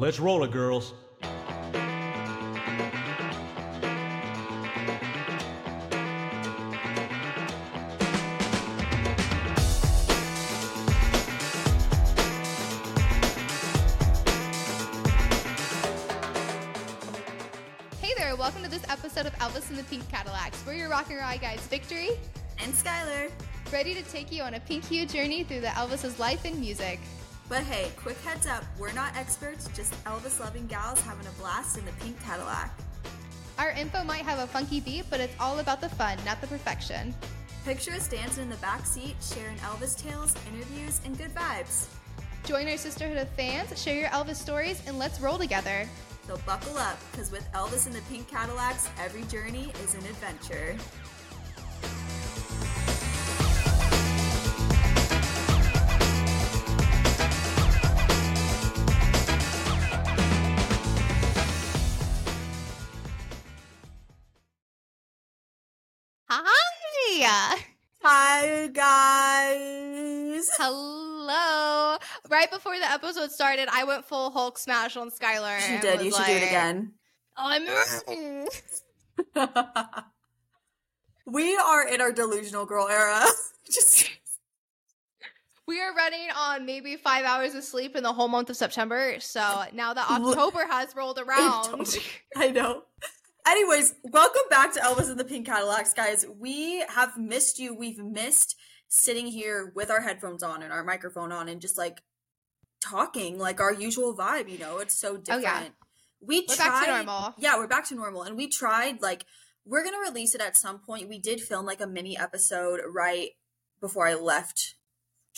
Let's roll it, girls. Hey there, welcome to this episode of Elvis and the Pink Cadillacs. We're your rock and roll guys, Victory, and Skylar. ready to take you on a pink hue journey through the Elvis's life and music. But hey, quick heads up, we're not experts, just Elvis loving gals having a blast in the pink Cadillac. Our info might have a funky beat, but it's all about the fun, not the perfection. Picture us dancing in the back seat, sharing Elvis tales, interviews, and good vibes. Join our sisterhood of fans, share your Elvis stories, and let's roll together. So buckle up, because with Elvis in the pink Cadillacs, every journey is an adventure. Hello! Right before the episode started, I went full Hulk smash on Skylar. And did, you should do it like, again. I'm. we are in our delusional girl era. Just We are running on maybe five hours of sleep in the whole month of September. So now that October has rolled around, I know. Anyways, welcome back to Elvis and the Pink Cadillacs, guys. We have missed you. We've missed sitting here with our headphones on and our microphone on and just like talking like our usual vibe, you know? It's so different. Oh, yeah. We We're tried, back to normal. Yeah, we're back to normal. And we tried like we're gonna release it at some point. We did film like a mini episode right before I left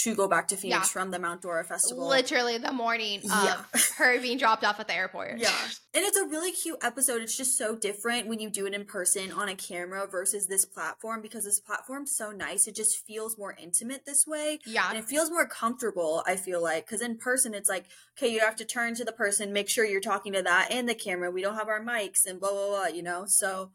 to go back to Phoenix Yeah. from the Mount Dora Festival. literally the morning of Yeah. her being dropped off at the airport. Yeah. And it's a really cute episode. It's just so different when you do it in person on a camera versus this platform because this platform's so nice. It just feels more intimate this way. Yeah. And it feels more comfortable, I feel like. Because in person, it's like, okay, you have to turn to the person, make sure you're talking to that and the camera. We don't have our mics and blah, blah, blah, you know? So,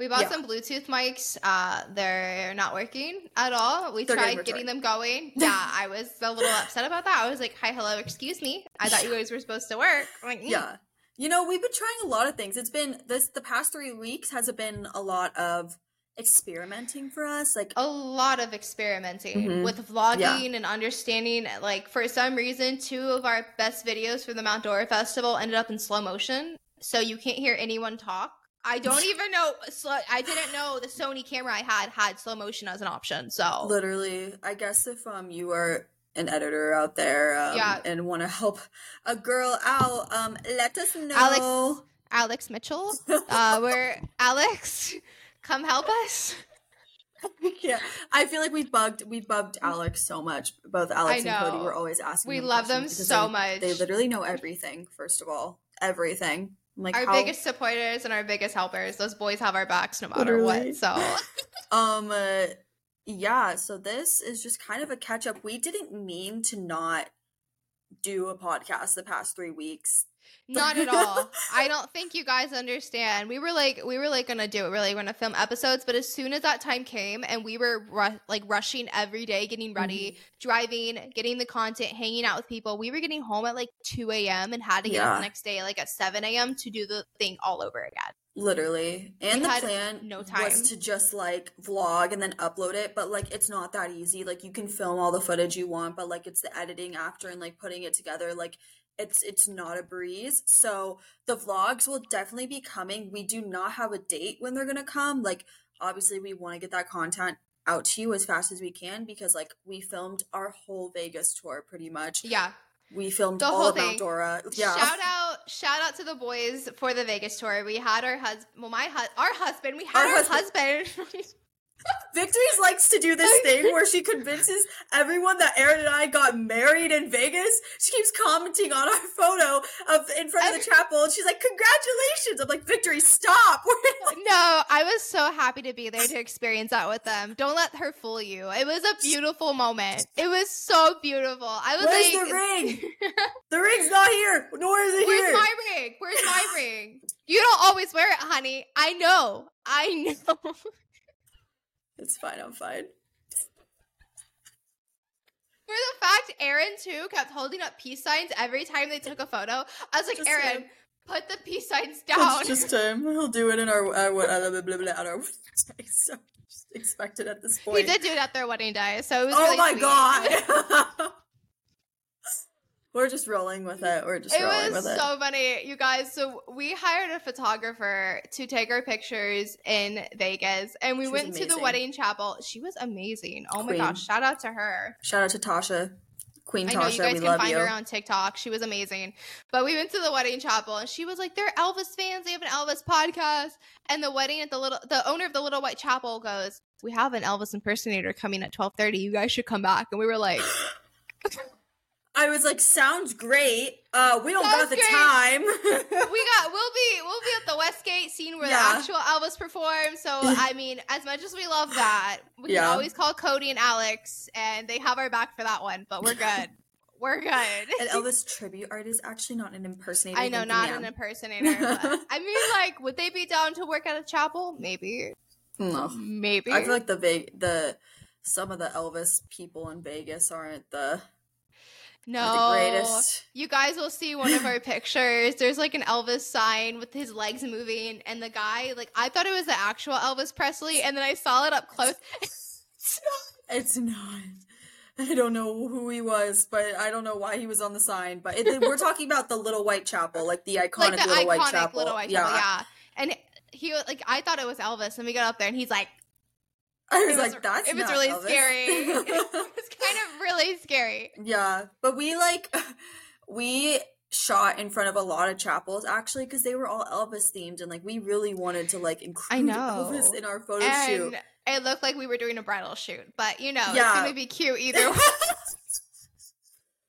We bought Yeah. some Bluetooth mics. Uh, they're not working at all. We They're tried getting them going. Yeah, I was a little upset about that. I was like, "Hi, hello, excuse me. I thought you guys were supposed to work." Like, "Mm." yeah. You know, we've been trying a lot of things. It's been this, the past three weeks has been a lot of experimenting for us. Like, a lot of experimenting Mhm. with vlogging and understanding. Like for some reason, two of our best videos for the Mount Dora Festival ended up in slow motion, so you can't hear anyone talk. I don't even know. Slow, I didn't know the Sony camera I had had slow motion as an option. So literally i guess if um you are an editor out there um, Yeah. and want to help a girl out um let us know Alex- Alex Mitchell, uh, where Alex, come help us. yeah i feel like we've bugged we've bugged alex so much both alex and cody were always asking We love them so they- much. they literally know everything first of all everything like our how, biggest supporters and our biggest helpers. Those boys have our backs no matter Literally. what. So um uh, yeah so this is just kind of a catch up we didn't mean to not do a podcast the past three weeks Not at all. I don't think you guys understand. We were like, we were like gonna do it. Really, we're gonna film episodes. But as soon as that time came, and we were ru- like rushing every day, getting ready, Mm-hmm. driving, getting the content, hanging out with people. We were getting home at like two a.m. and had to get up the next day like at seven a.m. to do the thing all over again. Literally. And We the plan no time. was to just like vlog and then upload it, but like it's not that easy. Like you can film all the footage you want, but like it's the editing after and like putting it together. Like it's it's not a breeze. So the vlogs will definitely be coming. We do not have a date when they're gonna come. Like obviously we want to get that content out to you as fast as we can because like we filmed our whole Vegas tour pretty much. Yeah. We filmed The all whole thing. Dora. Yeah. Shout out, shout out to the boys for the Vegas tour. We had our husband, well, my hu- our husband. We had Our our, husband. husband. Victory's likes to do this thing where she convinces everyone that Aaron and I got married in Vegas. She keeps commenting on our photo of in front of the chapel, and she's like, "Congratulations!" I'm like, "Victory, stop!" no, I was so happy to be there to experience that with them. Don't let her fool you. It was a beautiful moment. It was so beautiful. I was Where's like, the ring? The ring's not here, nor is it Where's here. Where's my ring? Where's my ring? You don't always wear it, honey. I know. I know. It's fine. I'm fine. For the fact Aaron too kept holding up peace signs every time they took a photo, I was like, Just Aaron, him. put the peace signs down. It's just him. He'll do it in our uh, what, uh, blah, blah, blah, at our wedding day, so just expect it at this point. he did do it at their wedding day, so it was Oh really my sweet. god. We're just rolling with it. We're just It rolling with it. It was so funny, you guys. So we hired a photographer to take our pictures in Vegas, and we She was went to the wedding chapel. She was amazing. Oh my gosh! Shout out to her. Shout out to Tasha, Queen Tasha, I know you guys can find you. her on TikTok. She was amazing. But we went to the wedding chapel, and she was like, "They're Elvis fans. They have an Elvis podcast." And the wedding at the little, the owner of the Little White Chapel goes, "We have an Elvis impersonator coming at twelve thirty. You guys should come back." And we were like, I was like, sounds great. Uh, we don't Sounds got the great. time. we got we'll be we'll be at the Westgate scene where Yeah. the actual Elvis performs. So I mean, as much as we love that, we Yeah. can always call Cody and Alex, and they have our back for that one. But we're good. we're good. An Elvis tribute art is actually not an impersonator. I know, not an impersonator. But, I mean, like, would they be down to work at a chapel? Maybe, No. maybe. I feel like the Ve- the some of the Elvis people in Vegas aren't the, no. the greatest. You guys will see one of our pictures. There's like an Elvis sign with his legs moving, and the guy, like, I thought it was the actual Elvis Presley, and then I saw it up close. It's not. It's not. I don't know who he was, but I don't know why he was on the sign. But it, we're talking about the Little White Chapel, like the iconic like the Little White Chapel. little white yeah. chapel, yeah. And he was like, I thought it was Elvis, and we got up there, and he's like, I was it like, that's it was really Elvis. scary. it was kind of really scary. yeah, but we like we shot in front of a lot of chapels actually because they were all Elvis themed, and like we really wanted to like include know. Elvis in our photo and shoot. it looked like we were doing a bridal shoot, but you know, Yeah. it's gonna be cute either way.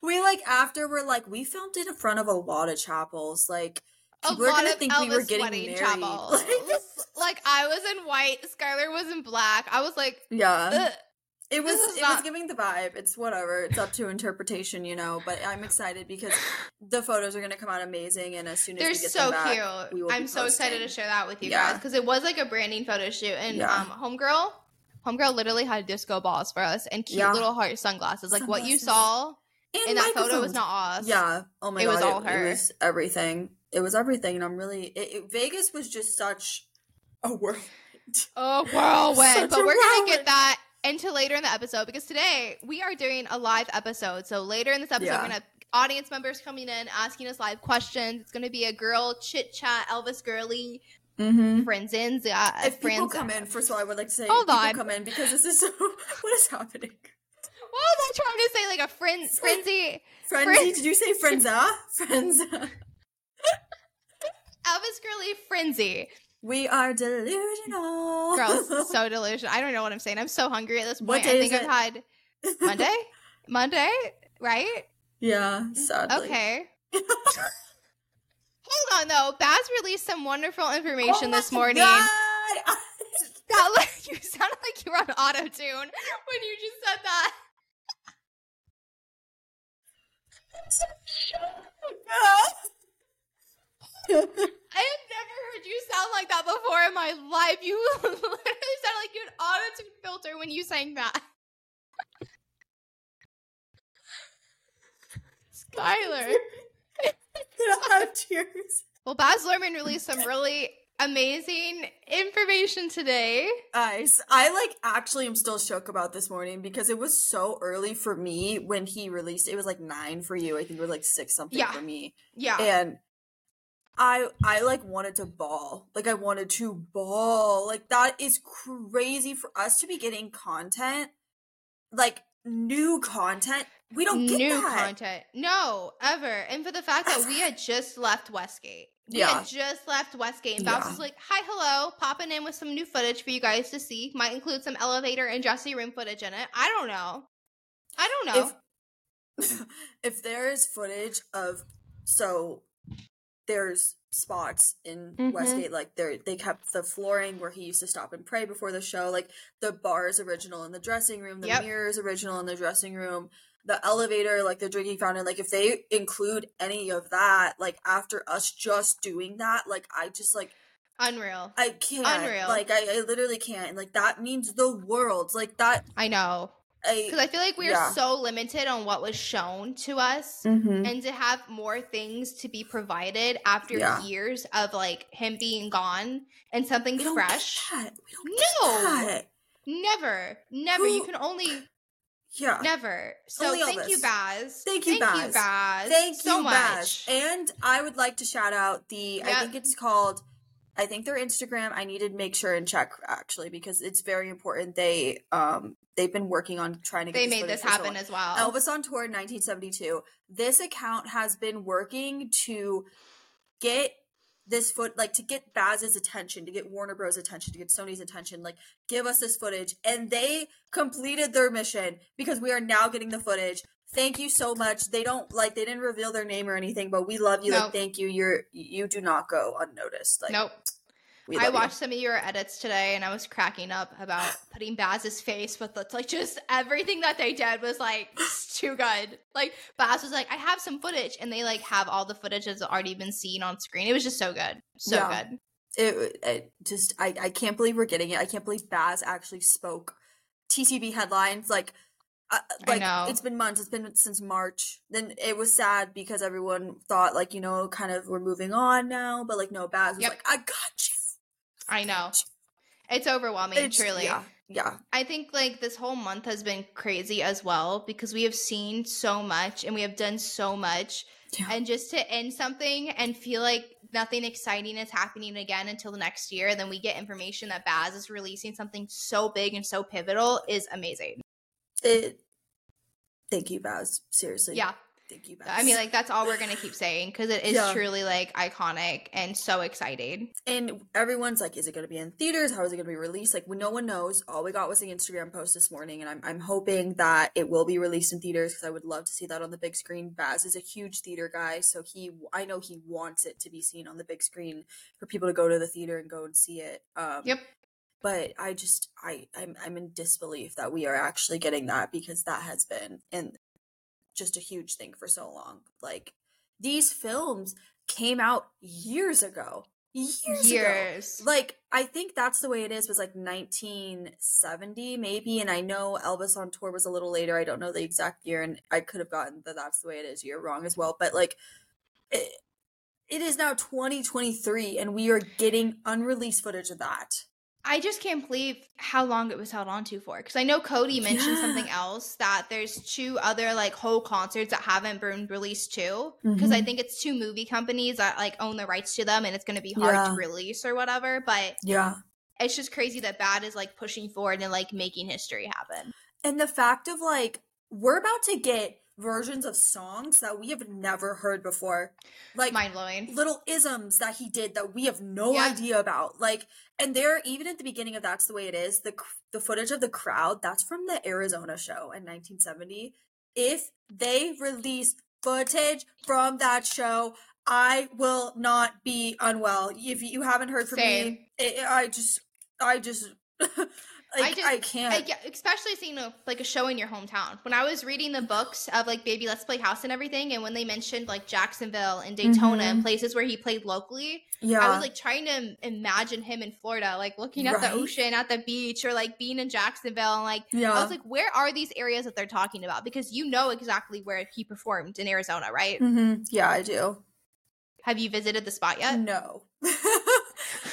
we like after we're like we filmed it in front of a lot of chapels, like. A People are gonna think Elvis we were getting married. chapels. Like, like I was in white, Skylar was in black. I was like, yeah. Ugh. It was it not- was giving the vibe. It's whatever. It's up to interpretation, you know. But I'm excited because the photos are gonna come out amazing, and as soon as they're so them back, cute. I'm so excited to share that with you Yeah. guys because it was like a branding photo shoot, and Yeah. um, homegirl, homegirl literally had disco balls for us and cute Yeah. little heart sunglasses. Like what you saw And in that photo was not us. Yeah. Oh my god. It god. was all it, her. It was everything. It was everything, and I'm really. It- Vegas was just such a whirlwind. Oh, whirlwind. Such but a we're going to get that into later in the episode because today we are doing a live episode. So later in this episode, Yeah. we're going to have audience members coming in asking us live questions. It's going to be a girl chit chat, Elvis girly, Mm-hmm. friends in. Uh, If people come in, first of all, I would like to say, Hold on. come in because this is so. what is happening? What was I trying to say? Like a friend, frenzy. Frenzy? Fren- Did you say frenza? Frenza. Elvis girly frenzy. We are delusional. Girls, so delusional. I don't know what I'm saying. I'm so hungry at this point. I think is I've had Monday. Monday, right? yeah, mm, sadly. Okay. Hold on though. Baz released some wonderful information Oh this morning. God! That like you sounded like you were on auto tune when you just said that. I have never heard you sound like that before in my life. You literally sounded like you had auto tune filter when you sang that. Skylar. I have tears. Well, Baz Luhrmann released some really amazing information today. Guys, I like actually am still shook about this morning because it was so early for me when he released it. was like nine for you. I think it was like six something Yeah. for me. Yeah. And I I like wanted to ball. Like I wanted to ball. Like that is crazy for us to be getting content. Like new content. We don't get new that. content. No, ever. And for the fact that we had just left Westgate. We Yeah. had just left Westgate. And Baz Yeah. was like, hi, hello, popping in with some new footage for you guys to see. Might include some elevator and dressing room footage in it. I don't know. I don't know. if if there is footage of so there's spots in Mhm. Westgate like there they kept the flooring where he used to stop and pray before the show like the bar is original in the dressing room the Yep. mirror is original in the dressing room the elevator like the drinking fountain like if they include any of that like after us just doing that like I just like Unreal. I can't Unreal. like I, I literally can't and like that means the world like that I know. Because I, feel like we are yeah. so limited on what was shown to us, Mhm. and to have more things to be provided after Yeah. years of like him being gone and something fresh. get that. We don't No. Never, never. you can only Yeah. never. So Only thank you. Baz. Thank you, Baz. Thank you, Baz. Baz. Thank so you, much. Baz. And I would like to shout out the. I think it's called. I think their Instagram. I need to make sure and check actually because it's very important. They um they've been working on trying to. Get They this made this for so happen as well. Elvis on tour in 1972. This account has been working to get this foot like to get Baz's attention, to get Warner Bros attention, to get Sony's attention, like give us this footage and they completed their mission because we are now getting the footage. Thank you so much. They don't like they didn't reveal their name or anything, but we love you. Nope. Like thank you. You're you do not go unnoticed. Like nope. I love you. watched some of your edits today and I was cracking up about putting Baz's face with the, like just everything that they did was like too good. Like Baz was like, I have some footage and they like have all the footage that's already been seen on screen. It was just so good. So Yeah. good. it, it just I, I can't believe we're getting it. I can't believe Baz actually spoke TCB headlines like uh, I like know. it's been months. It's been since March. Then it was sad because everyone thought like you know kind of we're moving on now, but like no, Baz was Yep. like I got. I know. It's overwhelming, It's- truly. yeah, yeah, I think like this whole month has been crazy as well because we have seen so much and we have done so much. Yeah. And just to end something and feel like nothing exciting is happening again until the next year, then we get information that Baz is releasing something so big and so pivotal is amazing. It. Thank you, Baz. Seriously. Yeah. Thank you, Baz. I mean, like, that's all we're going to keep saying because it is Yeah. truly like iconic and so exciting. and everyone's like, is it going to be in theaters? How is it going to be released? Like, no one knows. All we got was the Instagram post this morning, and I'm I'm hoping that it will be released in theaters because I would love to see that on the big screen. Baz is a huge theater guy, so he I know he wants it to be seen on the big screen for people to go to the theater and go and see it. Um, Yep. But I just I I'm I'm in disbelief that we are actually getting that because that has been in just a huge thing for so long. Like these films came out years ago. Years, ago. Years. Like I think that's the way it is was like 1970 maybe and I know Elvis on tour was a little later. I don't know the exact year and I could have gotten that that's the way it is year wrong as well, but like it, it is now 2023 and we are getting unreleased footage of that. I just can't believe how long it was held on to for. Because I know Cody mentioned Yeah. something else that there's two other like whole concerts that haven't been released too. Because I Mhm. think it's two movie companies that like own the rights to them, and it's going to be hard Yeah. to release or whatever. But Yeah. it's just crazy that Baz is like pushing forward and like making history happen. And the fact of like, we're about to get versions of songs that we have never heard before. Like Mind blowing. little isms that he did that we have no Yeah. idea about. Like, and there, even at the beginning of That's the Way It Is, the, the footage of the crowd, that's from the Arizona show in 1970. If they release footage from that show, I will not be unwell. If you haven't heard from Same. me, it, I just, I just, like, I, just- can't. Like, yeah, especially seeing a, like a show in your hometown. When I was reading the books of like Baby Let's Play House and everything, and when they mentioned like Jacksonville and Daytona and places where he played locally, yeah. I was like trying to imagine him in Florida, like looking at Right? the ocean, at the beach, or like being in Jacksonville. And like, yeah. I was like, where are these areas that they're talking about? Because you know exactly where he performed in Arizona, right? hmm Yeah, I do. Have you visited the spot yet? No.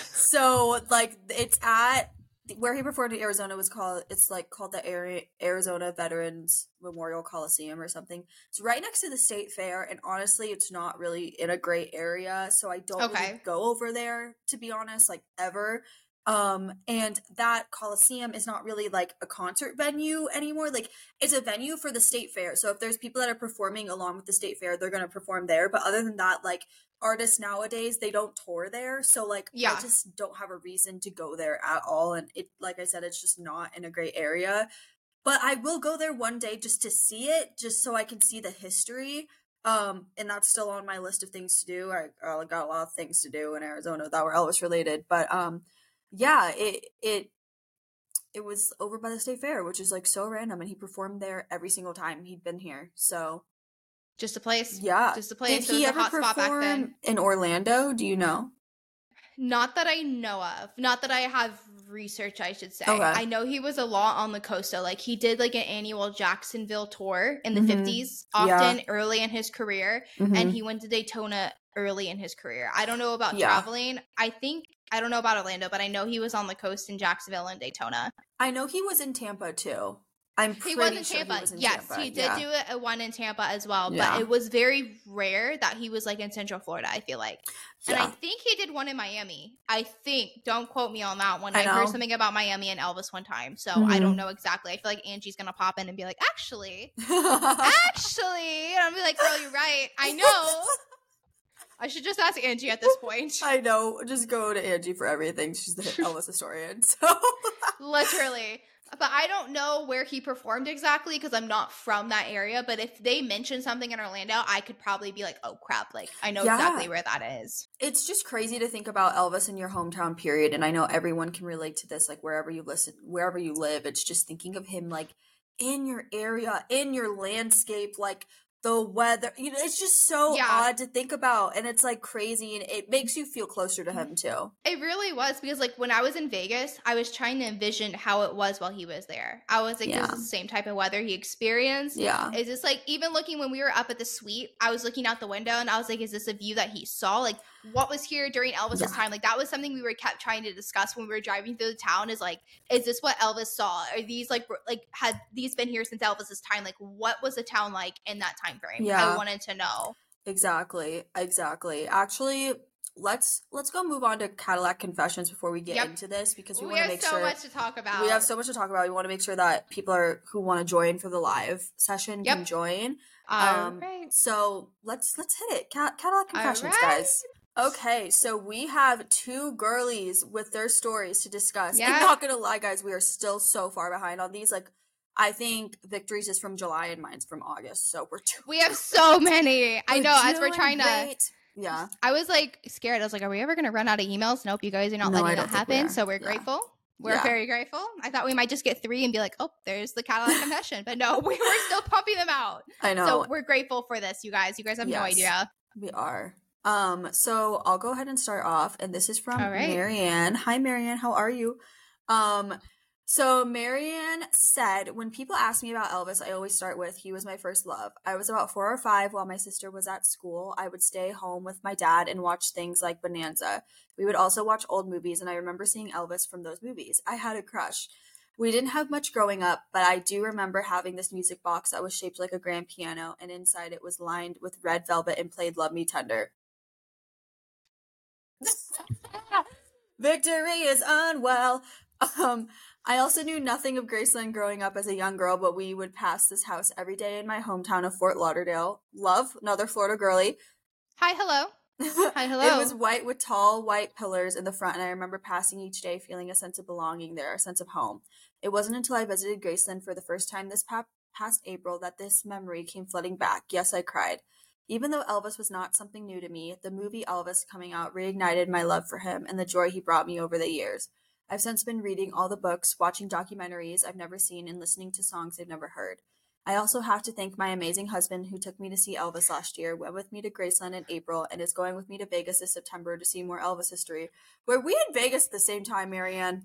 so like it's at where he performed in Arizona was called it's like called the Arizona Veterans Memorial Coliseum or something. It's right next to the state fair and honestly it's not really in a great area so I don't Okay. really go over there to be honest like ever. Um and that Coliseum is not really like a concert venue anymore. Like it's a venue for the state fair. So if there's people that are performing along with the state fair, they're going to perform there, but other than that like artists nowadays they don't tour there. So like Yeah. i just don't have a reason to go there at all. And it like i said it's just not in a great area. But i will go there one day just to see it just so i can see the history. Um and that's still on my list of things to do. I, I got a lot of things to do in arizona that were elvis related. But um yeah it it it was over by the state fair which is like so random and he performed there every single time he'd been here so Just a place. yeah Just a place. did he a ever hot spot back then. perform in Orlando? Do you know? Not that I know of. Not that I have research, I should say. Okay. I know he was a lot on the coast. So, like, he did like an annual Jacksonville tour in the Mhm. 50s, Yeah. often early in his career. Mhm. And he went to Daytona early in his career. I don't know about Yeah. traveling. I think, I don't know about Orlando, but I know he was on the coast in Jacksonville and Daytona. I know he was in Tampa too. I'm pretty He was in sure Tampa. he was in yes, Tampa. he did yeah. do a, a one in Tampa as well, Yeah. but it was very rare that he was like in Central Florida, I feel like. And I think he did one in Miami. I think. Don't quote me on that one. I I, heard something about Miami and Elvis one time, so I Mhm. don't know exactly. I feel like Angie's gonna pop in and be like, actually, actually, and I'll be like, girl, you're right. I know. I should just ask Angie at this point. I know. Just go to Angie for everything. She's the Elvis historian. So Literally. But I don't know where he performed exactly because I'm not from that area. But if they mention something in Orlando, I could probably be like, oh crap, like I know Yeah. exactly where that is. it's just crazy to think about Elvis in your hometown period. And I know everyone can relate to this, like wherever you listen, wherever you live. It's just thinking of him like in your area, in your landscape, like the weather. You know, it's just so Yeah. odd to think about. And it's like crazy and it makes you feel closer to him too. It really was because like when I was in Vegas, I was trying to envision how it was while he was there. I was like, Yeah. this is the same type of weather he experienced. Yeah. Is this like even looking when we were up at the suite? I was looking out the window and I was like, is this a view that he saw? Like, what was here during Elvis's Yeah. time? Like, that was something we were kept trying to discuss when we were driving through the town. Is like, is this what Elvis saw? Are these like like had these been here since Elvis's time? Like, what was the town like in that time frame? Yeah. I wanted to know. Exactly. Exactly. Actually, let's let's go move on to Cadillac Confessions before we get Yep. into this because we, We, want to have make so sure much to talk about. we have so much to talk about. We want to make sure that people are who want to join for the live session can join. All um, right. So let's let's hit it. Ca- Cadillac Confessions, right. guys. Okay, so we have two girlies with their stories to discuss. Yeah. I'm not gonna lie, guys, we are still so far behind on these. Like, I think Victory's is from July and mine's from August, so we're too. We have so many. I know. As we're trying to, great. Yeah, I was like scared. I was like, "Are we ever going to run out of emails?" Nope. You guys are not No, letting that think we happen. So we're Yeah. grateful. We're Yeah. very grateful. I thought we might just get three and be like, "Oh, there's the Cadillac confession," but no, we were still pumping them out. I know. So we're grateful for this, you guys. You guys have no idea. We are. Um, so I'll go ahead and start off, and this is from All right. Marianne. Hi, Marianne. How are you? Um, so Marianne said, when people ask me about Elvis, I always start with he was my first love. I was about four or five while my sister was at school. I would stay home with my dad and watch things like Bonanza. We would also watch old movies, and I remember seeing Elvis from those movies. I had a crush. We didn't have much growing up, but I do remember having this music box that was shaped like a grand piano, and inside it was lined with red velvet and played Love Me Tender. Victory is unwell. Um, I also knew nothing of Graceland growing up as a young girl, but we would pass this house every day in my hometown of Fort Lauderdale. Love, another Florida girly. Hi, hello. Hi, hello. It was white with tall white pillars in the front, and I remember passing each day feeling a sense of belonging there, a sense of home. It wasn't until I visited Graceland for the first time this pa- past April that this memory came flooding back. Yes, I cried. Even though Elvis was not something new to me, the movie Elvis coming out reignited my love for him and the joy he brought me over the years. I've since been reading all the books, watching documentaries I've never seen, and listening to songs I've never heard. I also have to thank my amazing husband who took me to see Elvis last year, went with me to Graceland in April, and is going with me to Vegas this September to see more Elvis history. Were we in Vegas at the same time, Marianne?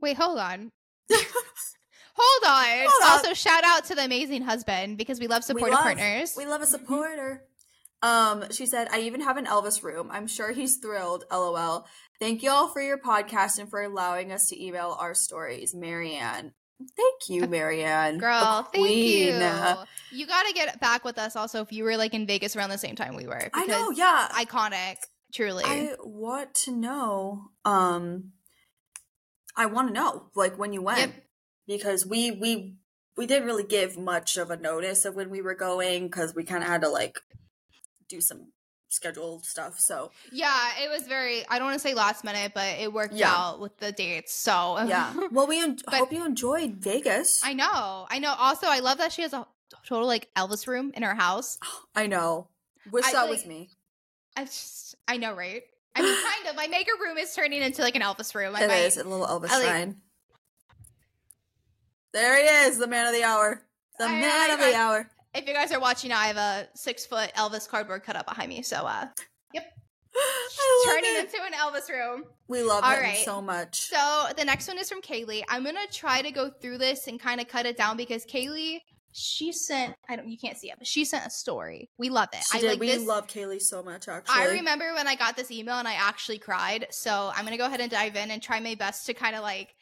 Wait, hold on. hold on. Hold on. Also, shout out to the amazing husband because we love supportive love- partners. We love a supporter. Um, she said, I even have an Elvis room. I'm sure he's thrilled. LOL. Thank you all for your podcast and for allowing us to email our stories. Marianne. Thank you, Marianne. Girl, thank you. You got to get back with us also if you were like in Vegas around the same time we were. I know, yeah. Iconic, truly. I want to know. Um, I want to know, like when you went, Yep. because we we we didn't really give much of a notice of when we were going because we kind of had to like do some scheduled stuff. So yeah, it was very, I don't want to say last minute, but it worked Yeah. out with the dates. So, yeah. Well, we en- hope you enjoyed Vegas. I know. I know. Also, I love that she has a total like Elvis room in her house. I know. Wish I, that like- was me. I just, I know, right? I mean, kind of. My maker room is turning into like an Elvis room. I It might- is a little Elvis I like- shrine. There he is, the man of the hour. The I- man of the hour. If you guys are watching, I have a six foot Elvis cardboard cut up behind me. So, uh, I turning it. into an Elvis room. We love All right. so much. So the next one is from Kaylee. I'm gonna try to go through this and kind of cut it down because Kaylee, she sent I don't you can't see it, but she sent a story. We love it. She I did. like we this. love Kaylee so much. Actually, I remember when I got this email and I actually cried. So I'm gonna go ahead and dive in and try my best to kind of like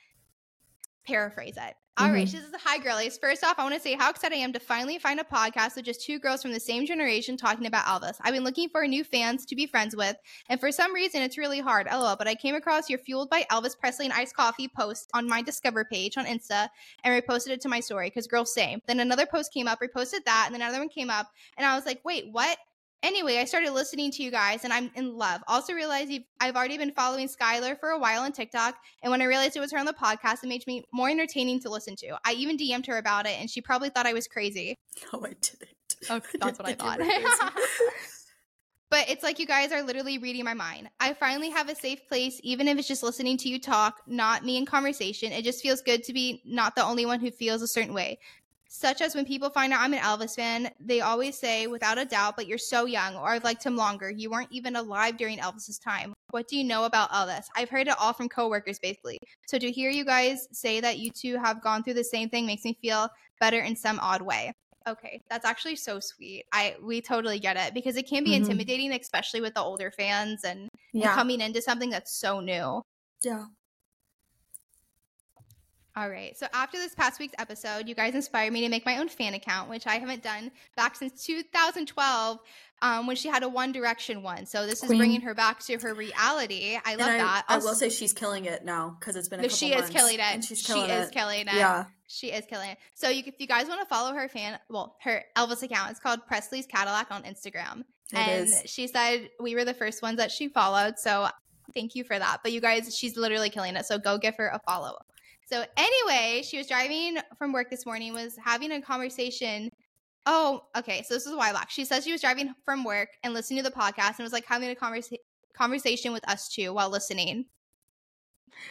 paraphrase it. All right, Mhm. she says, Hi, girlies. First off, I want to say how excited I am to finally find a podcast with just two girls from the same generation talking about Elvis. I've been looking for new fans to be friends with, and for some reason, it's really hard. LOL, but I came across your Fueled by Elvis Presley and Iced Coffee post on my Discover page on Insta and reposted it to my story because girls same. Then another post came up, reposted that, and then another one came up, and I was like, Wait, what? Anyway, I started listening to you guys and I'm in love. Also realized you've, I've already been following Skylar for a while on TikTok, and when I realized it was her on the podcast, it made me more entertaining to listen to. I even DM'd her about it, and she probably thought I was crazy. No, I didn't. Okay, oh, that's what I thought. think you were crazy. But it's like you guys are literally reading my mind. I finally have a safe place, even if it's just listening to you talk, not me in conversation. It just feels good to be not the only one who feels a certain way. Such as when people find out I'm an Elvis fan, they always say, without a doubt, but you're so young, or I've liked him longer. You weren't even alive during Elvis's time. What do you know about Elvis? I've heard it all from coworkers, basically. So to hear you guys say that you two have gone through the same thing makes me feel better in some odd way. Okay, that's actually so sweet. I we totally get it because it can be Mhm. intimidating, especially with the older fans and, and coming into something that's so new. yeah. All right. So after this past week's episode, you guys inspired me to make my own fan account, which I haven't done back since 2012, um, when she had a One Direction one. So this is bringing her back to her reality. I love I, that. I Also- will say she's killing it now because it's been a she is killing it. And she's she killing is it. killing it. Yeah. She is killing it. So you, if you guys want to follow her fan, well, her Elvis account, it's called Presley's Cadillac on Instagram. It and is. she said we were the first ones that she followed. So thank you for that. But you guys, she's literally killing it. So go give her a follow. So anyway, she was driving from work this morning, was having a conversation. Oh, okay. So this is why back. She says she was driving from work and listening to the podcast and was like having a conversa- conversation with us two while listening.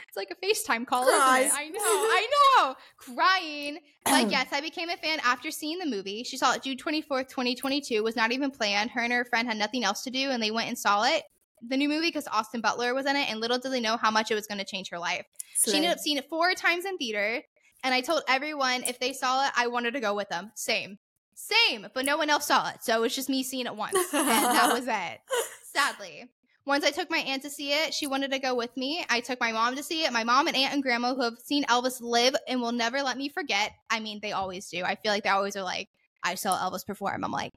It's like a FaceTime call, isn't it? I know, I know. Crying. Like, yes, I became a fan after seeing the movie. She saw it June 24th, 2022. Was not even planned. Her and her friend had nothing else to do, and they went and saw it. The new movie because Austin Butler was in it, and little did they know how much it was going to change her life. So she ended up seeing it four times in theater, and I told everyone if they saw it, I wanted to go with them. Same. Same, but no one else saw it, so it was just me seeing it once, and that was it. Sadly. Once I took my aunt to see it, she wanted to go with me. I took my mom to see it. My mom and aunt and grandma who have seen Elvis live and will never let me forget. I mean, they always do. I feel like they always are like, I saw Elvis perform. I'm like,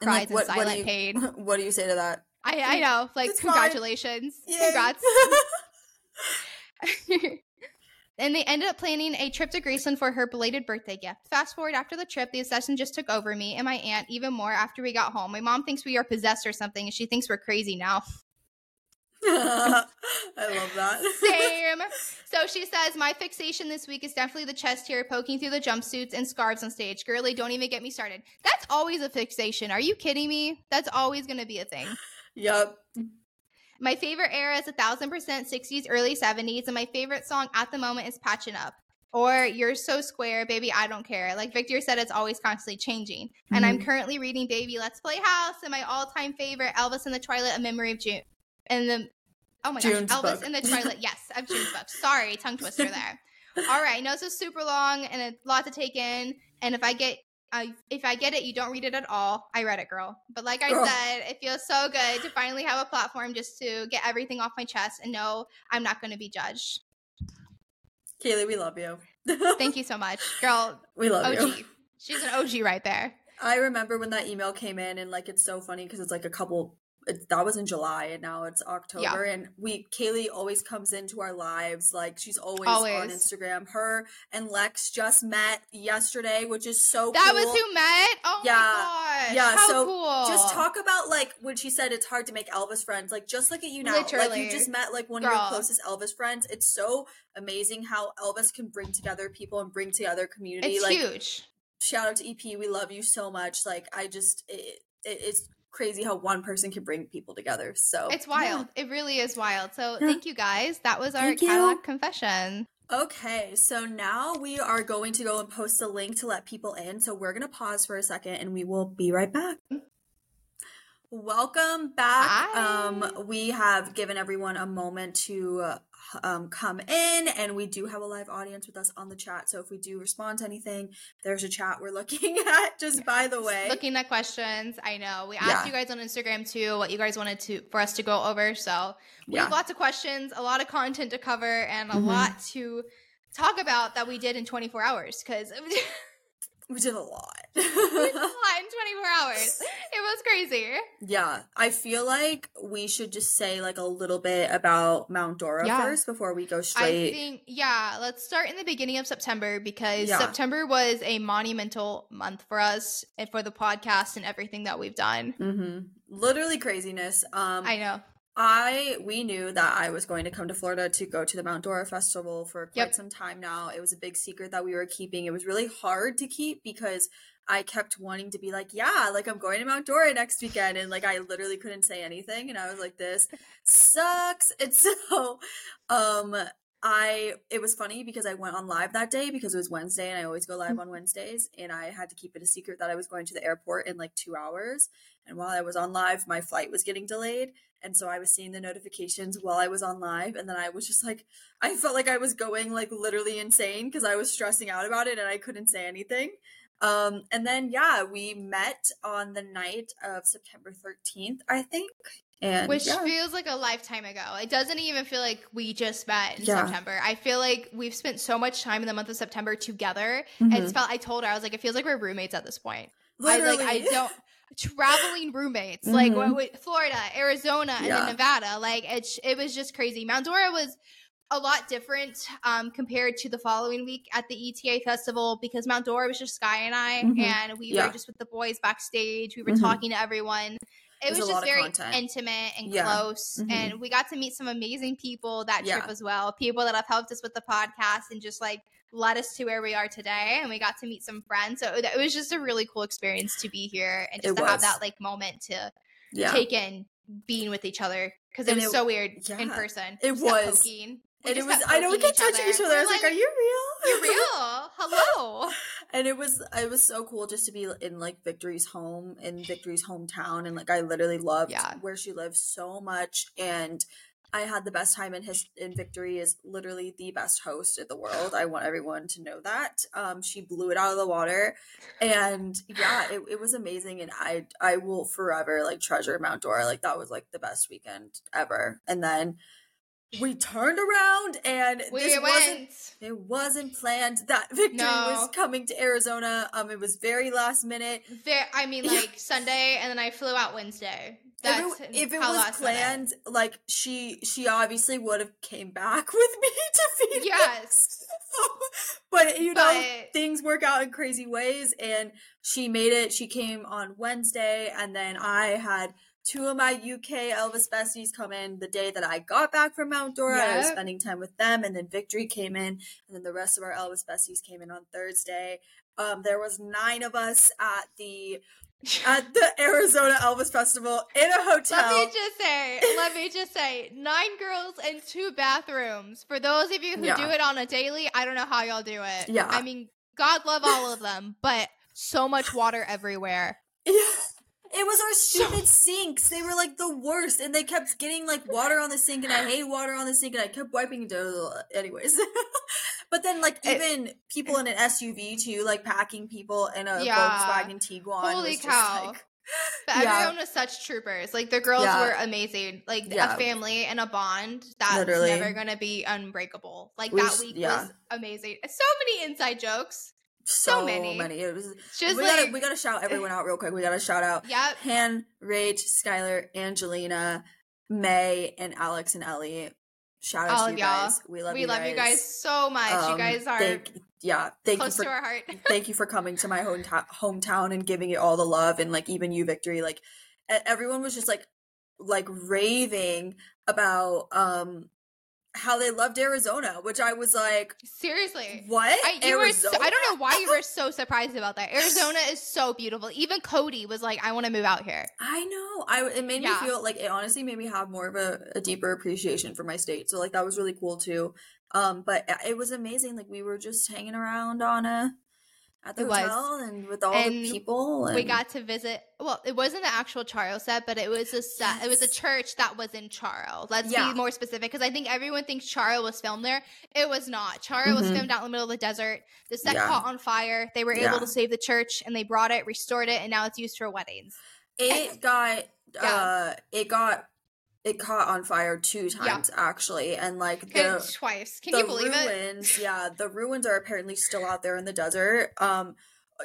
and, cries like, in what, what do silent you, pain. What do you say to that? I, I know. Like, It's congratulations. Congrats. and they ended up planning a trip to Graceland for her belated birthday gift. Fast forward after the trip, the obsession just took over me and my aunt even more after we got home. My mom thinks we are possessed or something, and she thinks we're crazy now. I love that. Same. So she says, My fixation this week is definitely the chest hair poking through the jumpsuits and scarves on stage. Girly, don't even get me started. That's always a fixation. Are you kidding me? That's always going to be a thing. Yep. My favorite era is a thousand percent 60s, early 70s, and my favorite song at the moment is Patch It Up. Or You're So Square, Baby, I Don't Care. Like Victor said, it's always constantly changing. And I'm Mhm. currently reading Baby Let's Play House and my all time favorite, Elvis in the Twilight, A Memory of June. And the, oh my June's gosh, Elvis book. in the Twilight. Yes, of June's book. Sorry, tongue twister there. All right, I know this is super long and a lot to take in. And if I get I, if I get it, you don't read it at all. I read it, girl. But like I Girl. said, it feels so good to finally have a platform just to get everything off my chest and know I'm not going to be judged. Kaylee, we love you. Thank you so much, girl. We love OG. you. She's an OG right there. I remember when that email came in, and like it's so funny because it's like a couple. It, that was in July, and now it's October, and we Kaylee always comes into our lives. Like she's always, on Instagram. Her and Lex just met yesterday, which is so cool. That cool. was who met. Oh Yeah. my gosh. Yeah, How so cool. Just talk about like when she said it's hard to make Elvis friends. Like just look at you now. Like you just met like one of your closest Elvis friends. It's so amazing how Elvis can bring together people and bring together community. It's like huge. shout out to EP. We love you so much. Like I just it, it, it's crazy how one person can bring people together. So It's wild. It really is wild. So Yeah. thank you guys. That was our Thank you. Cadillac confession. Okay, so now we are going to go and post a link to let people in. So we're gonna pause for a second and we will be right back. Mm-hmm. Welcome back. Hi. Um, we have given everyone a moment to uh, um, come in, and we do have a live audience with us on the chat. So if we do respond to anything, there's a chat we're looking at. Just by the way, Looking at questions, I know we asked Yeah. you guys on Instagram too what you guys wanted to for us to go over. So we yeah, have lots of questions, a lot of content to cover, and a Mhm. lot to talk about that we did in 24 hours because we did we did a lot. a in 24 hours. It was crazy. Yeah, I feel like we should just say like a little bit about Mount Dora Yeah. first before we go straight. I think, yeah, let's start in the beginning of September because Yeah. September was a monumental month for us and for the podcast and everything that we've done. hmm Literally craziness. Um, I know. I we knew that I was going to come to Florida to go to the Mount Dora Festival for quite Yep. some time now. It was a big secret that we were keeping. It was really hard to keep because I kept wanting to be like, yeah, like I'm going to Mount Dora next weekend, and like I literally couldn't say anything, and I was like, this sucks. And so, um, I it was funny because I went on live that day because it was Wednesday, and I always go live on Wednesdays, and I had to keep it a secret that I was going to the airport in like two hours. And while I was on live, my flight was getting delayed. And so I was seeing the notifications while I was on live. And then I was just like, I felt like I was going like literally insane because I was stressing out about it and I couldn't say anything. Um, and then, yeah, we met on the night of September 13th, I think. And Which yeah. feels like a lifetime ago. It doesn't even feel like we just met in Yeah. September. I feel like we've spent so much time in the month of September together. Mhm. It's felt I told her I was like, it feels like we're roommates at this point. literally. I like I don't traveling roommates like Mhm. what, what, Florida, Arizona, and Yeah. then Nevada. Like it's it was just crazy. Mount Dora was a lot different um, compared to the following week at the ETA festival because Mount Dora was just Sky and I, Mhm. and we Yeah. were just with the boys backstage. We were Mhm. talking to everyone. It There's was just very intimate and Yeah. close, Mhm. and we got to meet some amazing people that trip as well. People that have helped us with the podcast and just like led us to where we are today. And we got to meet some friends, so it was just a really cool experience to be here and just It to have that like moment to yeah. take in being with each other because it was it- so weird in person. it was. poking. We and it was, I know we kept touching each other. I was like, are you real? You're real. Hello. and it was it was so cool just to be in like Victory's home in Victory's hometown and like I literally loved Yeah. where she lives so much and I had the best time in his in Victory is literally the best host in the world. I want everyone to know that. Um she blew it out of the water and yeah, it, it was amazing and I I will forever like treasure Mount Dora. Like that was like the best weekend ever. And then we turned around and We this wasn't went. it wasn't planned that Victory No. was coming to Arizona. Um, it was very last minute. I mean, like Sunday, and then I flew out Wednesday. That's if it, if it was planned, like she she obviously would have came back with me to Phoenix. Yes. but you know But- things work out in crazy ways, and she made it. She came on Wednesday, and then I had two of my UK Elvis besties come in the day that I got back from Mount Dora. I was spending time with them, and then Victory came in, and then the rest of our Elvis besties came in on Thursday. Um, there was nine of us at the at the Arizona Elvis Festival in a hotel. Let me just say, let me just say, nine girls and two bathrooms. For those of you who Yeah. do it on a daily, I don't know how y'all do it. Yeah. I mean, God love all of them, but so much water everywhere. Yeah. It was our stupid sinks. They were like the worst, and they kept getting like water on the sink, and I hate water on the sink, and I kept wiping it down. Anyways, but then like It- even people in an SUV too, like packing people in a Yeah. Volkswagen Tiguan. Holy was just, cow. like, But Yeah. everyone was such troopers. Like the girls Yeah. were amazing. Like Yeah. a family and a bond that's Literally. never gonna be unbreakable. Like We that just- week was amazing. So many inside jokes. So, So many. many. It was. Just we like gotta we gotta shout everyone out real quick. We gotta shout out Yep. Han, Rach, Skylar, Angelina, May, and Alex and Ellie. Shout out All to of you y'all. guys. We love we you love guys. you guys so much. you Um, guys are thank, yeah, thank close you to our heart. thank you for coming to my hometown hometown and giving it all the love and like even you victory like everyone was just like like raving about um how they loved Arizona, which I was like, Seriously. what? I, you were so, Arizona? I don't know why you were so surprised about that. Arizona is so beautiful. Even Cody was like, I want to move out here. I know. I it made Yeah. me feel like it honestly made me have more of a, a deeper appreciation for my state. So like that was really cool too. Um, but it was amazing. Like we were just hanging around on a at the It was. hotel and with all And the people. And we got to visit well it wasn't the actual Charro set but it was a set it was a church that was in Charro let's Yeah. be more specific because i think everyone thinks Charro was filmed there it was not Charro was Mhm. filmed out in the middle of the desert the set Yeah. caught on fire they were Yeah. able to save the church and they brought it restored it and now it's used for weddings it got uh it got it caught on fire two times actually and like the twice. Can the you believe it? ruins yeah the ruins are apparently still out there in the desert. Um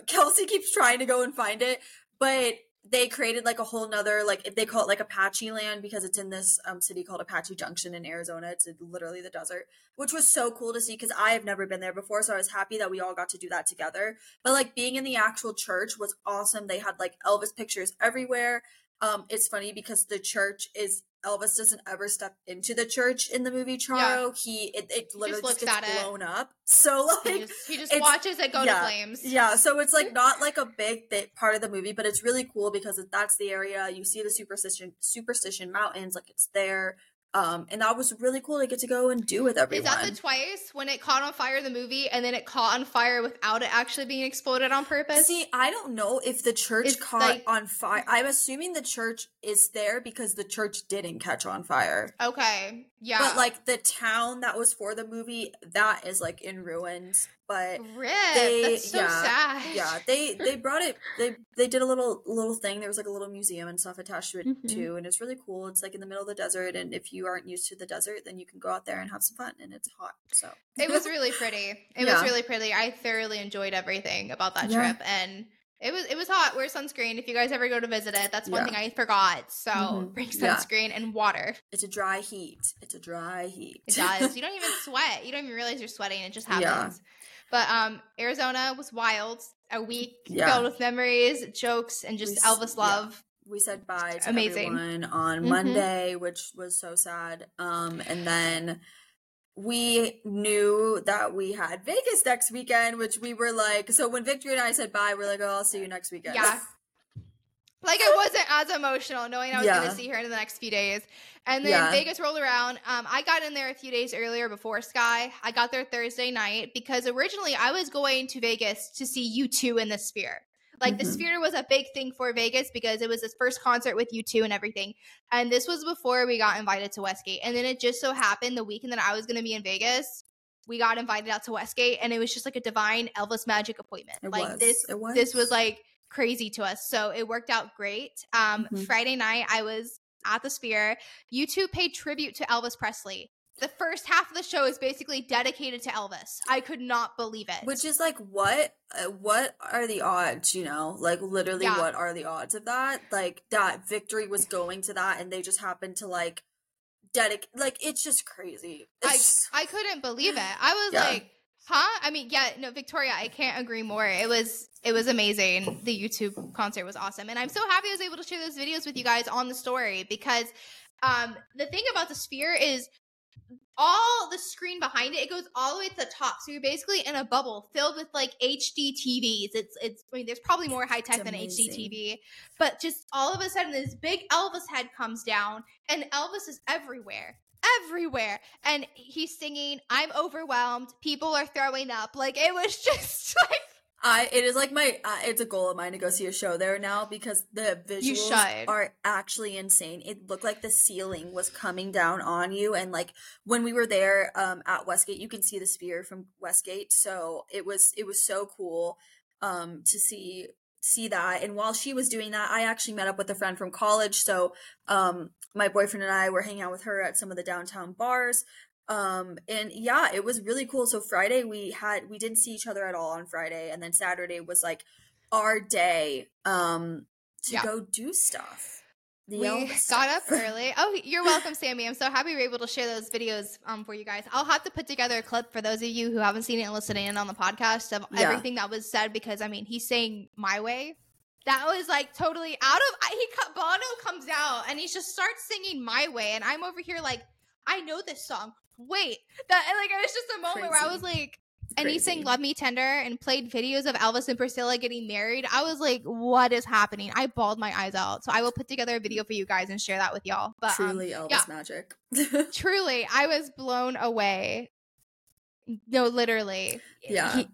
kelsey keeps trying to go and find it but they created like a whole nother like if they call it like apache land because it's in this um, city called apache junction in arizona. It's literally the desert which was so cool to see because i have never been there before so i was happy that we all got to do that together. But like being in the actual church was awesome. They had like elvis pictures everywhere. Um it's funny because the church is elvis doesn't ever step into the church in the movie Charro. He it, it literally looks just gets at it. blown up. So like he just, he just watches it go yeah, to flames. yeah, so it's like not like a big th- part of the movie, but it's really cool because that's the area. You see the superstition superstition mountains, like it's there. Um, and that was really cool to get to go and do with everyone. Is that the twice when it caught on fire in the movie and then it caught on fire without it actually being exploded on purpose? See, I don't know if the church It's caught like- on fire. I'm assuming the church is there because the church didn't catch on fire. okay, yeah. But like the town that was for the movie, that is like in ruins. But Rip. they- That's so yeah, sad. yeah they they brought it they they did a little little thing there was like a little museum and stuff attached to it Mhm. too and it's really cool it's like in the middle of the desert and if you aren't used to the desert then you can go out there and have some fun and it's hot so It was really pretty. It was really pretty. I thoroughly enjoyed everything about that Yeah. trip and it was it was hot. Wear sunscreen if you guys ever go to visit it. That's one Yeah. thing I forgot. So Mhm. bring Yeah. sunscreen and water. it's a dry heat it's a dry heat It does. you don't even sweat. You don't even realize you're sweating. It just happens. Yeah. But um, Arizona was wild. A week Yeah. filled with memories, jokes, and just We Elvis yeah. love. we said bye to Amazing. everyone on Mhm. monday which was so sad um and then we knew that we had vegas next weekend which we were like so when victory and i said bye we're like oh i'll see you next weekend Yeah. Like it wasn't as emotional knowing I was Yeah. going to see her in the next few days. And then Yeah. Vegas rolled around. Um, I got in there a few days earlier before Sky. I got there Thursday night because originally I was going to Vegas to see U2 in the Sphere. Like the Mhm. Sphere was a big thing for Vegas because it was his first concert with U2 and everything. And this was before we got invited to Westgate. And then it just so happened the weekend that I was going to be in Vegas, we got invited out to Westgate and it was just like a divine Elvis magic appointment. It like was. this was. this was like crazy to us. So it worked out great. Um, Mhm. Friday night, I was at the Sphere. U2 paid tribute to Elvis Presley. The first half of the show is basically dedicated to Elvis. I could not believe it. Which is like what uh, what are the odds, you know? Like literally Yeah. what are the odds of that? Like that victory was going to that and they just happened to like dedicate like it's just crazy. I, It's- I couldn't believe it. I was Yeah. like, huh? I mean, yeah, no, Victoria, I can't agree more. It was it was amazing. The U2 concert was awesome. And I'm so happy I was able to share those videos with you guys on the story because um the thing about the sphere is all the screen behind it, it goes all the way to the top. So you're basically in a bubble filled with like HD TVs. It's it's I mean there's probably more high tech than HD. TV. But just all of a sudden this big Elvis head comes down and Elvis is everywhere. Everywhere. And he's singing, I'm overwhelmed. People are throwing up. Like it was just like I it is like my uh, it's a goal of mine to go see a show there now because the visuals are actually insane. It looked like the ceiling was coming down on you and like when we were there um at Westgate you can see the sphere from Westgate. So it was it was so cool um to see see that. And while she was doing that I actually met up with a friend from college. So um my boyfriend and I were hanging out with her at some of the downtown bars um and yeah it was really cool so friday we had we didn't see each other at all on friday and then saturday was like our day um to Yeah. go do stuff we got up early. Oh, you're welcome, Sammy. I'm so happy we were able to share those videos um, for you guys. I'll have to put together a clip for those of you who haven't seen it and listening in on the podcast of Yeah. everything that was said because I mean he's saying my way. That was like totally out of. He cut Bono comes out and he just starts singing my way, and I'm over here like I know this song. Wait, that like it was just a moment where I was like, and he sang Love Me Tender and played videos of Elvis and Priscilla getting married. I was like, what is happening? I bawled my eyes out. So I will put together a video for you guys and share that with y'all. But um, truly elvis yeah. magic truly, I was blown away. No, literally. Yeah. He-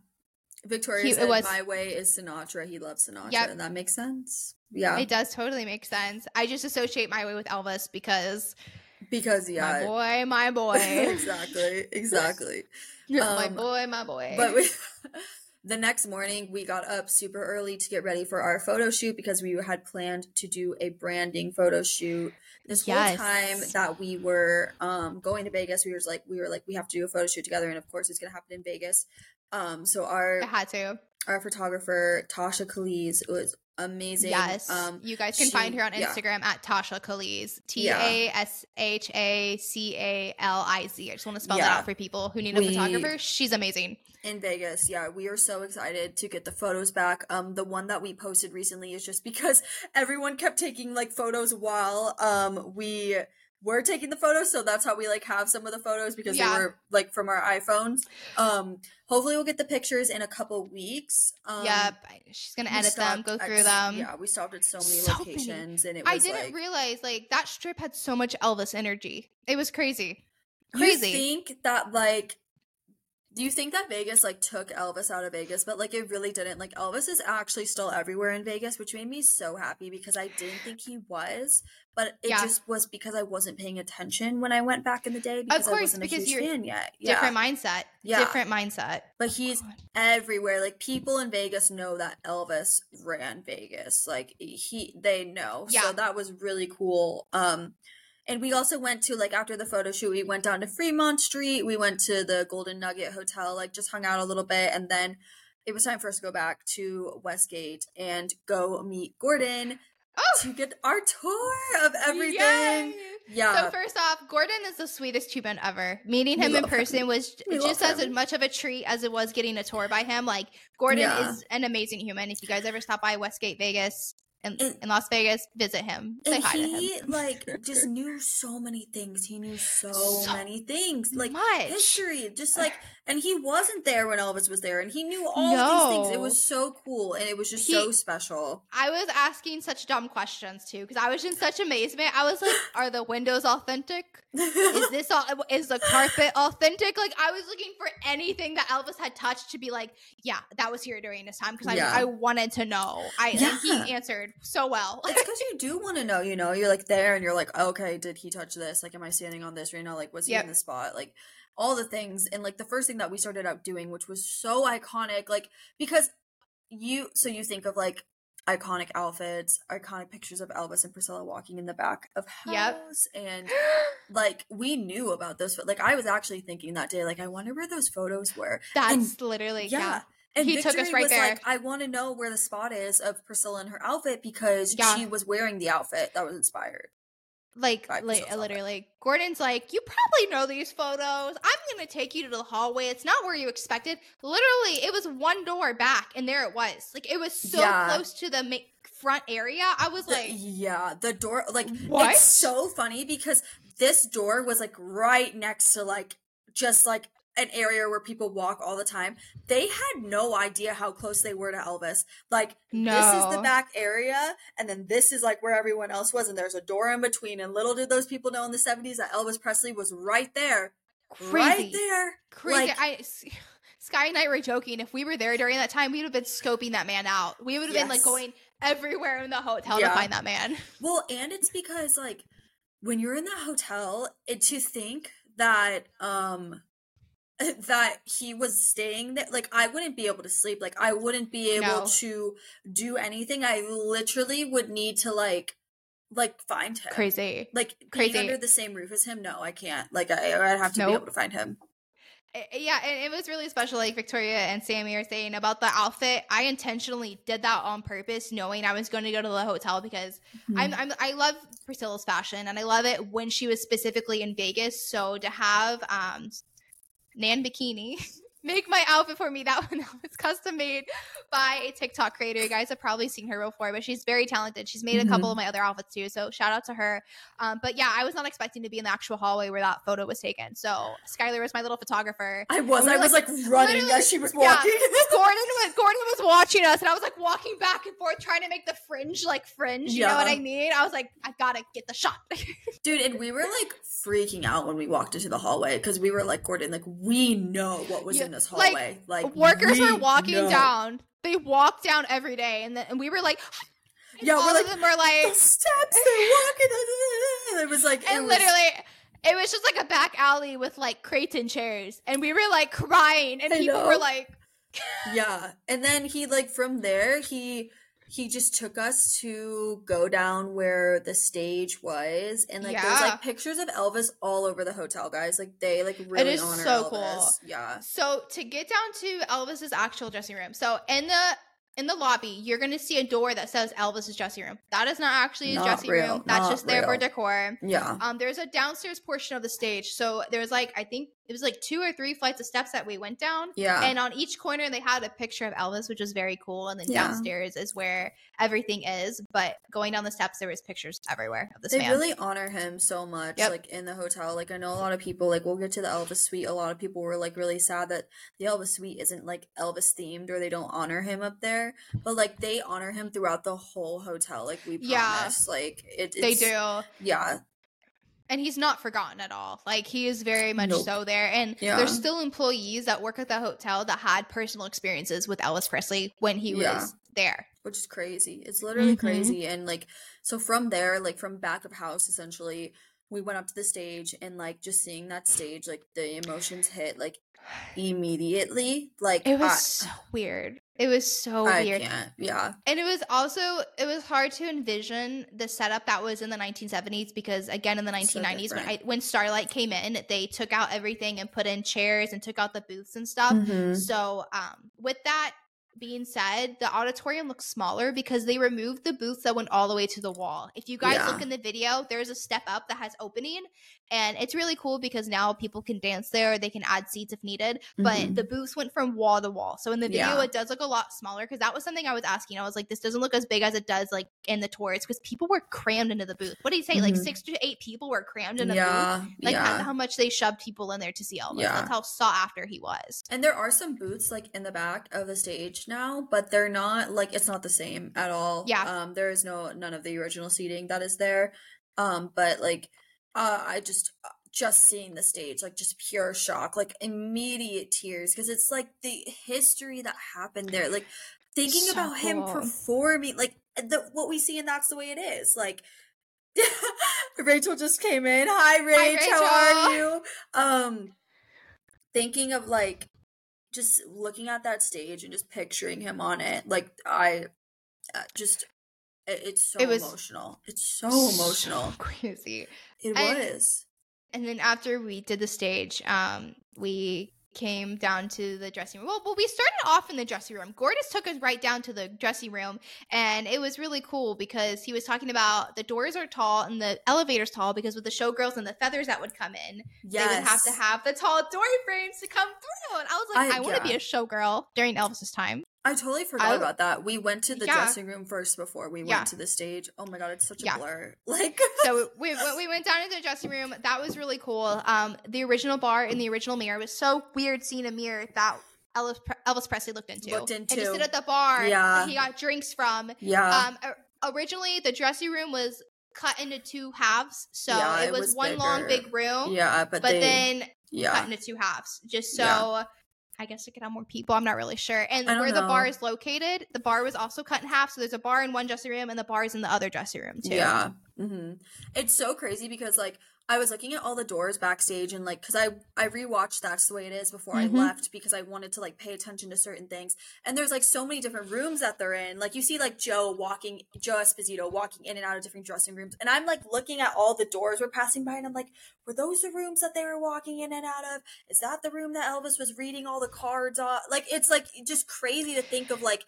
Victoria He- said was- my way is Sinatra. He loves Sinatra, Yep. and that makes sense. Yeah, It does totally make sense. I just associate my way with Elvis because because yeah, my boy, my boy, exactly, exactly. my Um, boy, my boy. But we, the next morning, we got up super early to get ready for our photo shoot because we had planned to do a branding photo shoot. This Yes. whole time that we were um, going to Vegas, we was like, we were like, we have to do a photo shoot together, and of course, it's gonna happen in Vegas. Um, so our I had to. our photographer Tasha Caliz was amazing. Yes. Um, you guys can she- find her on yeah. Instagram at Tasha Caliz. T Yeah. A S H A C A L I Z. I just want to spell that out for people who need a We- photographer. She's amazing. in Vegas. Yeah, we are so excited to get the photos back. Um, the one that we posted recently is just because everyone kept taking like photos while um we were taking the photos, so that's how we like have some of the photos because Yeah. they were like from our iPhones. Um, hopefully we'll get the pictures in a couple weeks. Um, yep. She's gonna edit them, go at- through them. Yeah, we stopped at so many So many. locations, and it was I didn't like, realize like that strip had so much Elvis energy. It was crazy. You Crazy. think that like you think that Vegas like took Elvis out of Vegas, but like it really didn't. Like Elvis is actually still everywhere in Vegas, which made me so happy because I didn't think he was, but it Yeah. just was because I wasn't paying attention when I went back in the day because I course, wasn't a because huge you're fan yet. Yeah. Different mindset. Yeah. Different mindset. But he's God. everywhere. Like people in Vegas know that Elvis ran Vegas. Like he they know. Yeah. So that was really cool. Um and we also went to like after the photo shoot, we went down to Fremont Street. We went to the Golden Nugget Hotel, like just hung out a little bit, and then it was time for us to go back to Westgate and go meet Gordon Oh, to get our tour of everything. yay! Yeah. So first off, Gordon is the sweetest human ever. Meeting him in love him. person was We just as him. much of a treat as it was getting a tour by him. Like Gordon Yeah. is an amazing human. If you guys ever stop by Westgate Vegas in, And- in Las Vegas, visit him. Say hi to he him. like just knew so many things. He knew so, So many things. Like much. history just like and he wasn't there when elvis was there and he knew all of these things it was so cool and it was just He- so special I was asking such dumb questions too because I was in such amazement. I was like, "Are the windows authentic? Is this all? Is the carpet authentic?" Like I was looking for anything that Elvis had touched to be like, "Yeah, that was here during this time." Because Yeah. I, I wanted to know. I and Yeah. he answered so well. it's because you do want to know you know you're like there and you're like okay did he touch this like am i standing on this right now like was he Yep. in the spot like all the things and like the first thing that we started out doing which was so iconic like because you so you think of like iconic outfits iconic pictures of elvis and priscilla walking in the back of Yep. house and like we knew about those like i was actually thinking that day like i wonder where those photos were That's literally yeah. yeah. And He took us right was there. like, I want to know where the spot is of Priscilla and her outfit because Yeah. she was wearing the outfit that was inspired. Like, Right, li- so it's literally, Gordon's like, you probably know these photos. I'm gonna take you to the hallway. It's not where you expected. Literally, it was one door back, and there it was. Like, it was so Yeah. close to the ma- front area. I was The- like, yeah, the door like What? it's so funny because this door was like right next to like just like an area where people walk all the time. They had no idea how close they were to Elvis. Like this is the back area and then this is like where everyone else was and there's a door in between and little did those people know in the 70s that Elvis Presley was right there. Right there. crazy. Like- I. Sky and I were joking. If we were there during that time, we would have been scoping that man out. We would have been like going everywhere in the hotel Yeah. to find that man. Well, and it's because like when you're in that hotel, it, to think that um that he was staying there like I wouldn't be able to sleep. Like I wouldn't be able No. to do anything. I literally would need to like like find him. Crazy. Like Crazy. under the same roof as him, no, I can't. Like I I'd have to be able to find him. Yeah, and it was really special. Like Victoria and Sammy are saying about the outfit. I intentionally did that on purpose, knowing I was going to go to the hotel because Hmm. I'm, I'm I love Priscilla's fashion and I love it when she was specifically in Vegas. So to have um Nan Bikini make my outfit for me that one was custom made by a TikTok creator. You guys have probably seen her before, but she's very talented. She's made a couple of my other outfits too. So shout out to her. Um, but yeah, I was not expecting to be in the actual hallway where that photo was taken. So Skylar was my little photographer. I was We I was like, like, running as she was yeah. walking. Gordon was Gordon was watching us, and I was like walking back and forth trying to make the fringe like fringe. You know what I mean? I was like, I gotta get the shot. Dude, and we were like freaking out when we walked into the hallway because we were like, Gordon, like we know what was Yeah. in this hallway. Like, like workers we were walking know. down. They walk down every day, and then and we were like, Yeah, all we're of like, them were The like, steps they're walking. It was like, and was- literally. It was just like a back alley with like crates and chairs, and we were like crying, and I people know. were like, yeah and then he like from there he he just took us to go down where the stage was and like there's like pictures of elvis all over the hotel guys like they like really is honor so elvis cool. yeah So to get down to Elvis's actual dressing room, so in the in the lobby, you're gonna see a door that says Elvis's dressing room. That is not actually his Not dressing real, room. That's just there for decor. yeah Um, there's a downstairs portion of the stage. So there's like I think it was like two or three flights of steps that we went down. yeah And on each corner they had a picture of Elvis, which was very cool. And then Yeah. downstairs is where everything is. But going down the steps, there was pictures everywhere of this they man. really honor him so much Yep. like in the hotel like i know a lot of people like we'll get to the elvis suite a lot of people were like really sad that the elvis suite isn't like elvis themed or they don't honor him up there but like they honor him throughout the whole hotel like we Yeah. promise like it, they do. yeah and he's not forgotten at all. Like he is very much Nope. so there. And Yeah. there's still employees that work at the hotel that had personal experiences with Elvis Presley when he Yeah. was there. which is crazy. It's literally Mhm. crazy. And like, so from there, like from back of house, essentially, we went up to the stage and like just seeing that stage, like the emotions hit like immediately. Like It was I, so weird. It was so I weird. can't. Yeah, And it was also it was hard to envision the setup that was in the 1970s because again in the So 1990s when I, when Starlight came in they took out everything and put in chairs and took out the booths and stuff. Mhm. So, um, with that being said, the auditorium looks smaller because they removed the booths that went all the way to the wall. If you guys Yeah. look in the video, there's a step up that has opening, and it's really cool because now people can dance there. They can add seats if needed, but Mhm. the booths went from wall to wall. So in the video, Yeah. it does look a lot smaller because that was something I was asking. I was like, this doesn't look as big as it does like in the tours because people were crammed into the booth. What did he say? Like Mhm. six to eight people were crammed in a booth. Like yeah. how, how much they shoved people in there to see Elvis. Yeah. That's how sought after he was. And there are some booths like in the back of the stage now, but they're not like it's not the same at all. Yeah. Um there is no none of the original seating that is there. Um but like uh I just just seeing the stage like just pure shock, like immediate tears because it's like the history that happened there. Like thinking So about him performing like the what we see and that's the way it is. Like Rachel just came in. Hi, Rach. How are you? Um, thinking of like just looking at that stage and just picturing him on it. Like I uh, just, it, it's so It was emotional. It's so emotional. Crazy. It and- was. And then after we did the stage, um, we came down to the dressing room. Well, well, we started off in the dressing room. Gordon took us right down to the dressing room, and it was really cool because he was talking about the doors are tall and the elevator's tall because with the showgirls and the feathers that would come in, Yes. they would have to have the tall door frames to come through. And I was like, I- I, want to be a showgirl during Elvis's time. I totally forgot I- about that. We went to the Yeah. dressing room first before we Yeah. went to the stage. Oh my god, it's such a Yeah. blur. Like so we we went down into the dressing room. That was really cool. Um, the original bar in the original mirror was so weird seeing a mirror that Elvis, Elvis Presley looked into. Looked into. And into. sit at the bar Yeah. that he got drinks from. yeah. Um, originally the dressing room was cut into two halves, so Yeah, it it was, was one long big room. yeah, but, But they then cut into two halves, just so. I guess it could have more people. I'm not really sure. And where the bar is located, the bar was also cut in half. So there's a bar in one dressing room, and the bar is in the other dressing room too. Yeah. hmm It's so crazy because like I was looking at all the doors backstage and like because I I rewatched That's the Way It Is before Mhm. I left because I wanted to like pay attention to certain things. And there's like so many different rooms that they're in. Like you see like Joe walking Joe Esposito walking in and out of different dressing rooms. And I'm like looking at all the doors we're passing by and I'm like were those the rooms that they were walking in and out of? Is that the room that Elvis was reading all the cards on like it's like just crazy to think of like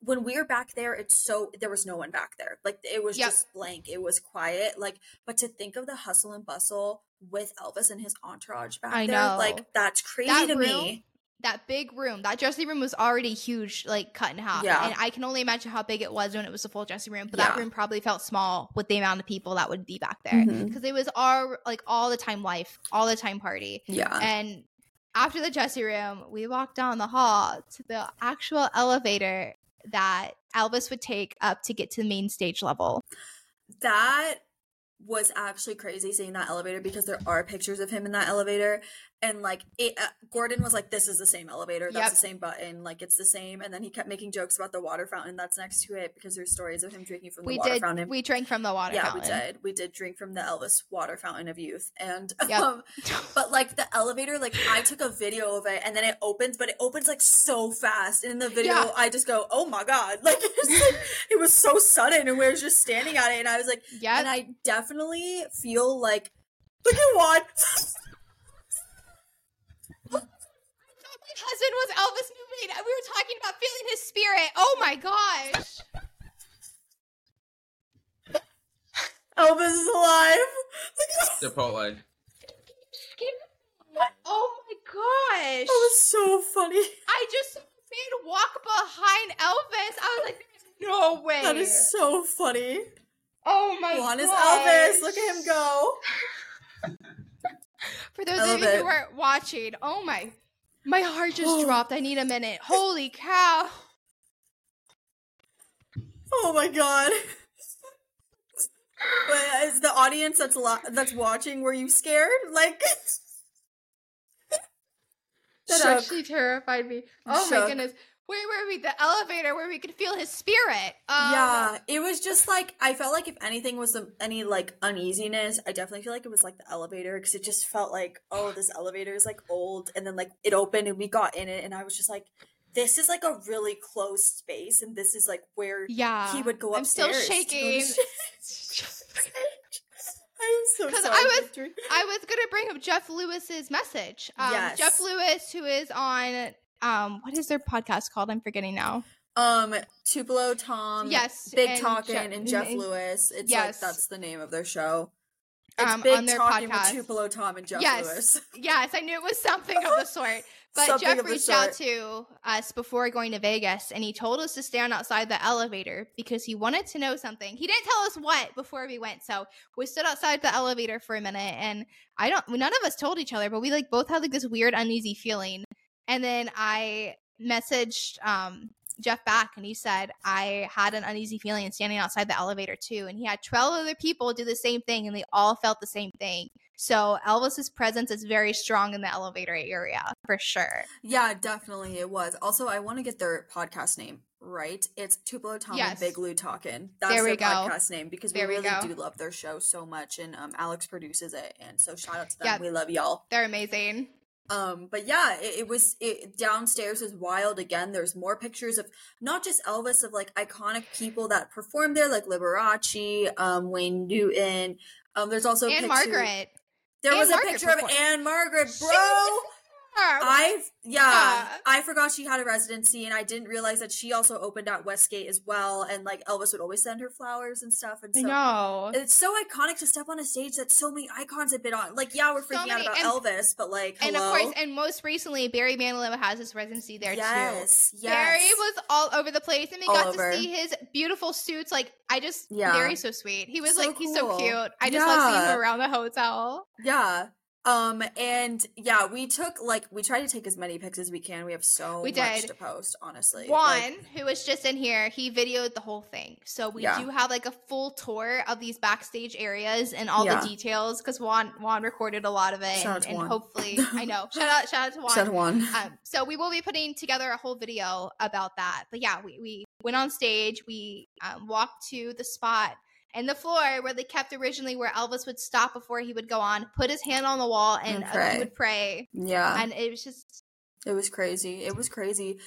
when we were back there, it's so there was no one back there. Like it was Yep. just blank. It was quiet. Like, but to think of the hustle and bustle with Elvis and his entourage back I there, know. like that's crazy That to room, me. that big room, that dressing room was already huge, like cut in half. Yeah. And I can only imagine how big it was when it was a full dressing room. But that room probably felt small with the amount of people that would be back there mm-hmm. because it was all like all the time life, all the time party. Yeah, And after the dressing room, we walked down the hall to the actual elevator that Elvis would take up to get to the main stage level. that was actually crazy seeing that elevator because there are pictures of him in that elevator and like it uh, gordon was like this is the same elevator that's Yep. the same button like it's the same and then he kept making jokes about the water fountain that's next to it because there's stories of him drinking from the We water did. fountain We drank from the water yeah fountain. we did we did drink from the elvis water fountain of youth and Yep. um but like the elevator like i took a video of it and then it opens but it opens like so fast and in the video Yeah. i just go oh my god like like, it was so sudden and we were just standing at it and i was like Yep. and I definitely feel like look at Juan. my husband was Elvis Newman. We were talking about feeling his spirit. Oh my gosh. Elvis is alive. Look at. Chipotle. Oh my gosh. That was so funny. I just saw a man walk behind Elvis. I was like, there's no way. That is so funny. oh my god. Juan is. Elvis. Look at him go. For those of you it. who aren't watching, oh my, my heart just oh. dropped. I need a minute. Holy cow. Oh my god. But is the audience that's lo- that's watching? Were you scared? Like That Shook. actually terrified me. Oh my goodness. Where were we? The elevator where we could feel his spirit. Um, yeah, it was just like I felt like if anything was some, any like uneasiness, I definitely feel like it was like the elevator because it just felt like oh this elevator is like old, and then like it opened and we got in it, and I was just like this is like a really closed space, and this is like where Yeah. he would go upstairs. I'm still upstairs. to go to shaking. I'm so sorry. I was- I was gonna bring up Jeff Lewis's message. Um, Yes. Jeff Lewis, who is on um, what is their podcast called? I'm forgetting now. Um, Tupelo Tom, yes, Big and Talkin' Je- and Jeff and- Lewis. It's Yes. like that's the name of their show. It's Um, Big on their Talkin' podcast. with Tupelo Tom and Jeff Yes. Lewis. Yes, I knew it was something of the sort. But Jeff reached out to us before going to Vegas and he told us to stand outside the elevator because he wanted to know something. He didn't tell us what before we went. So we stood outside the elevator for a minute and I don't none of us told each other, but we like both had like this weird uneasy feeling. And then I messaged um Jeff back and he said I had an uneasy feeling standing outside the elevator too. And he had 12 other people do the same thing and they all felt the same thing. So Elvis's presence is very strong in the elevator area for sure. Yeah, definitely it was. Also, I want to get their podcast name right. It's Tupelo Tom Yes. and Big Lou Talkin'. That's There we their go. podcast name because we we really go. do love their show so much, and um, Alex produces it, and so shout out to them. Yeah. We love y'all. They're amazing. Um, but yeah, it, it was it, downstairs was wild again. There's more pictures of not just Elvis of like iconic people that performed there, like Liberace, um, Wayne Newton. Um, there's also and Margaret. There Anne was a Margaret picture of. Anne Margaret, bro. I yeah, Yeah. I forgot she had a residency, and I didn't realize that she also opened at Westgate as well. And like Elvis would always send her flowers and stuff. And I so know. it's so iconic to step on a stage that so many icons have been on. Like yeah, we're freaking many, out and- about Elvis, but like And of course, and most recently, Barry Manilow has his residency there too. yes, yes. Barry was all over the place, and we All got over. to see his beautiful suits. Like, I just, Yeah. Barry's so sweet. He was So like, he's so cute. I just love seeing Yeah. him around the hotel. Yeah. Um and yeah, we took like we try to take as many pics as we can. We have so We much did. to post, honestly. Juan, Like, who was just in here, he videoed the whole thing. So we Yeah. do have like a full tour of these backstage areas and all Yeah. the details because Juan Juan recorded a lot of it, Shout out and, to and hopefully, I know. Shout out, shout out to Juan. Said Juan. Um, so we will be putting together a whole video about that. But yeah, we, we went on stage, we um, walked to the spot and the floor where they kept originally where Elvis would stop before he would go on, put his hand on the wall, and And uh, pray. he would pray. Yeah. And it was just It was crazy. It was crazy.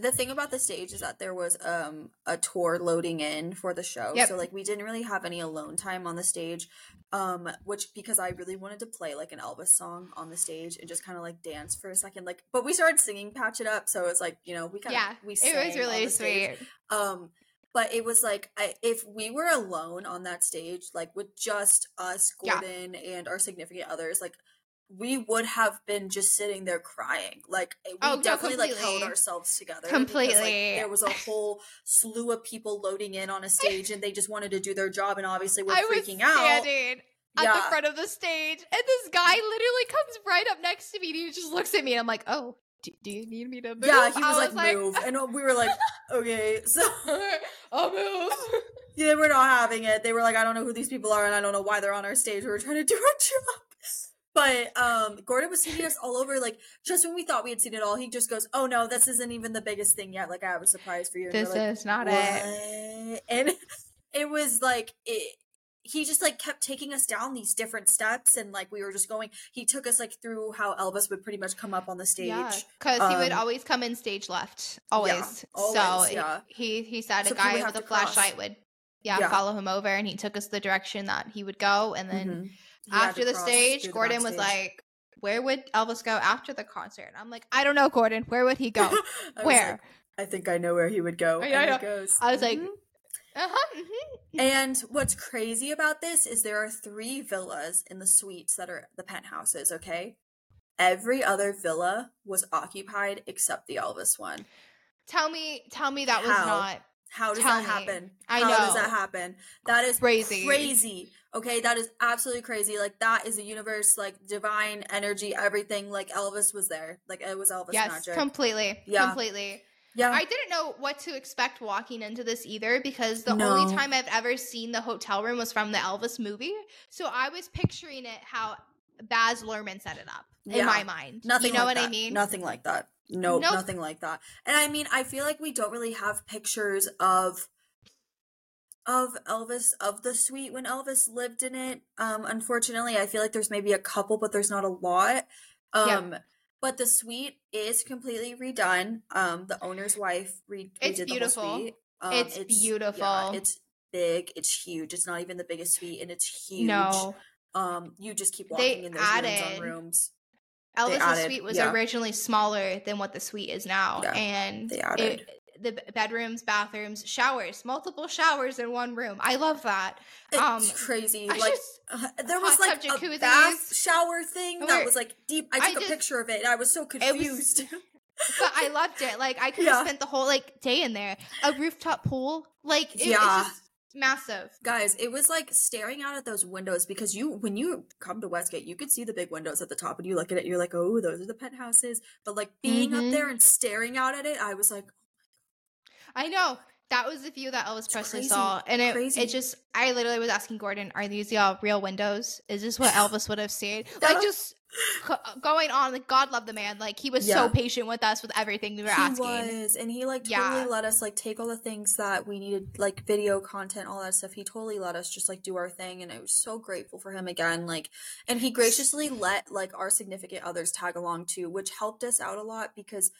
The thing about the stage is that there was um a tour loading in for the show. Yep. So like we didn't really have any alone time on the stage. Um which because I really wanted to play like an Elvis song on the stage and just kind of like dance for a second like but we started singing Patch It Up so it's like, you know, we kind of yeah, we it was really the stage. sweet. Um, but it was like I, if we were alone on that stage, like with just us, Yeah. Gordon, and our significant others, like we would have been just sitting there crying. Like eh, we Oh, no, definitely like held ourselves together. because, like, Completely. there was a whole slew of people loading in on a stage, and they just wanted to do their job, and obviously we're I freaking out. at Yeah. the front of the stage, and this guy literally comes right up next to me, and he just looks at me, and I'm like, "Oh, do, do you need me to move?" Yeah, he I was, like, move, and we were like, okay, so Almost. yeah, they were not having it. They were like, I don't know who these people are, and I don't know why they're on our stage. We were trying to do our job. But um, Gordon was seeing us all over. Like just when we thought we had seen it all, he just goes, "Oh no, this isn't even the biggest thing yet. Like I have a surprise for you." And This like, is not it. And it was like it. He just like kept taking us down these different steps, and like we were just going. He took us like through how Elvis would pretty much come up on the stage. Yeah, because he would Um, always come in stage left, always. so always, it- yeah. he he said So a guy with a flashlight would, yeah, Yeah. follow him over, and he took us the direction that he would go. And then Mhm. After the stage, the Gordon was like, "Where would Elvis go after the concert?" And I'm like, "I don't know, Gordon. Where would he go? I Where?" I think I know where he would go. Yeah, he yeah. goes. I was like, "Mhm." uh huh. hmm And what's crazy about this is there are three villas in the suites that are the penthouses, okay? Every other villa was occupied except the Elvis one. Tell me, tell me that was How? not How does Tell that me. happen? I know. How does that happen? That is Crazy. Crazy. Okay, that is absolutely crazy. Like that is a universe, like divine energy, everything. Like Elvis was there. Like it was Elvis yes, magic. completely, Yeah. completely. Yeah. I didn't know what to expect walking into this either because the No. only time I've ever seen the hotel room was from the Elvis movie. So I was picturing it how Baz Luhrmann set it up Yeah. in my mind. Nothing you know like what I that. mean? Nothing like that. No, Nope. nothing like that. And I mean, I feel like we don't really have pictures of of Elvis of the suite when Elvis lived in it. Um unfortunately, I feel like there's maybe a couple but there's not a lot. Yeah. But the suite is completely redone. Um the owner's wife re- It's redid beautiful. the whole suite. Um, It's Yeah, beautiful. it's big, it's huge. It's not even the biggest suite and it's huge. No. Um you just keep They walking in those rooms added- on rooms. Elvis's added- suite was yeah. originally smaller than what the suite is now. Yeah, and they added. it, the bedrooms, bathrooms, showers, multiple showers in one room. I love that. Um, It's crazy. I like just- uh, there was like a jacuzzis. bath shower thing that was like deep. I I took a just- picture of it. I was so was- confused. but I loved it. Like I could have Yeah. spent the whole like day in there. A rooftop pool, like it, Yeah. it's just massive. Guys, it was like staring out at those windows because you, when you come to Westgate, you could see the big windows at the top, and you look at it, you're like, oh, those are the penthouses. But like being Mhm. up there and staring out at it, I was like, I know that was the view that Elvis It's Presley crazy. saw, and it Crazy. it just I literally was asking Gordon, "Are these y'all real windows? Is this what Elvis would have seen?" Like just going on. Like God love the man. Like he was Yeah. so patient with us with everything we were he asking. was, and he like totally Yeah. let us like take all the things that we needed, like video content, all that stuff. He totally let us just like do our thing, and I was so grateful for him again. Like, and he graciously let like our significant others tag along too, which helped us out a lot because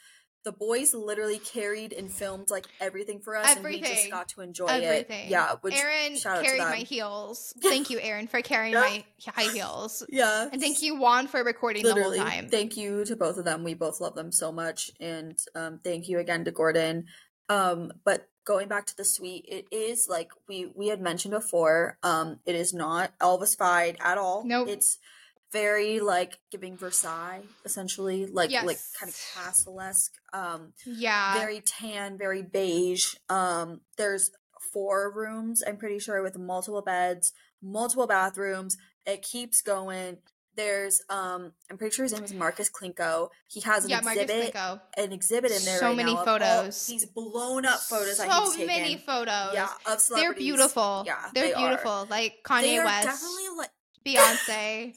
the boys literally carried and filmed like everything for us, and we just got to enjoy Everything. it. Yeah, which Aaron carried my heels. Thank you, Aaron, for carrying Yeah. my high heels. yeah, And thank you, Juan, for recording literally the whole time. thank you to both of them we both love them so much and um thank you again to gordon um but going back to the suite it is like we we had mentioned before um it is not elvis-fied at all Nope. it's very like giving versailles essentially like like kind of Yes. castle-esque um yeah. very tan very beige um there's four rooms i'm pretty sure with multiple beds multiple bathrooms it keeps going there's um i'm pretty sure his name is Markus Klinko he has an yeah, exhibit an exhibit in there So right many of all photos. these blown up photos that so he's taken many photos. yeah of They're beautiful. yeah They're they are. beautiful. Like they Kanye are West, definitely like Beyonce,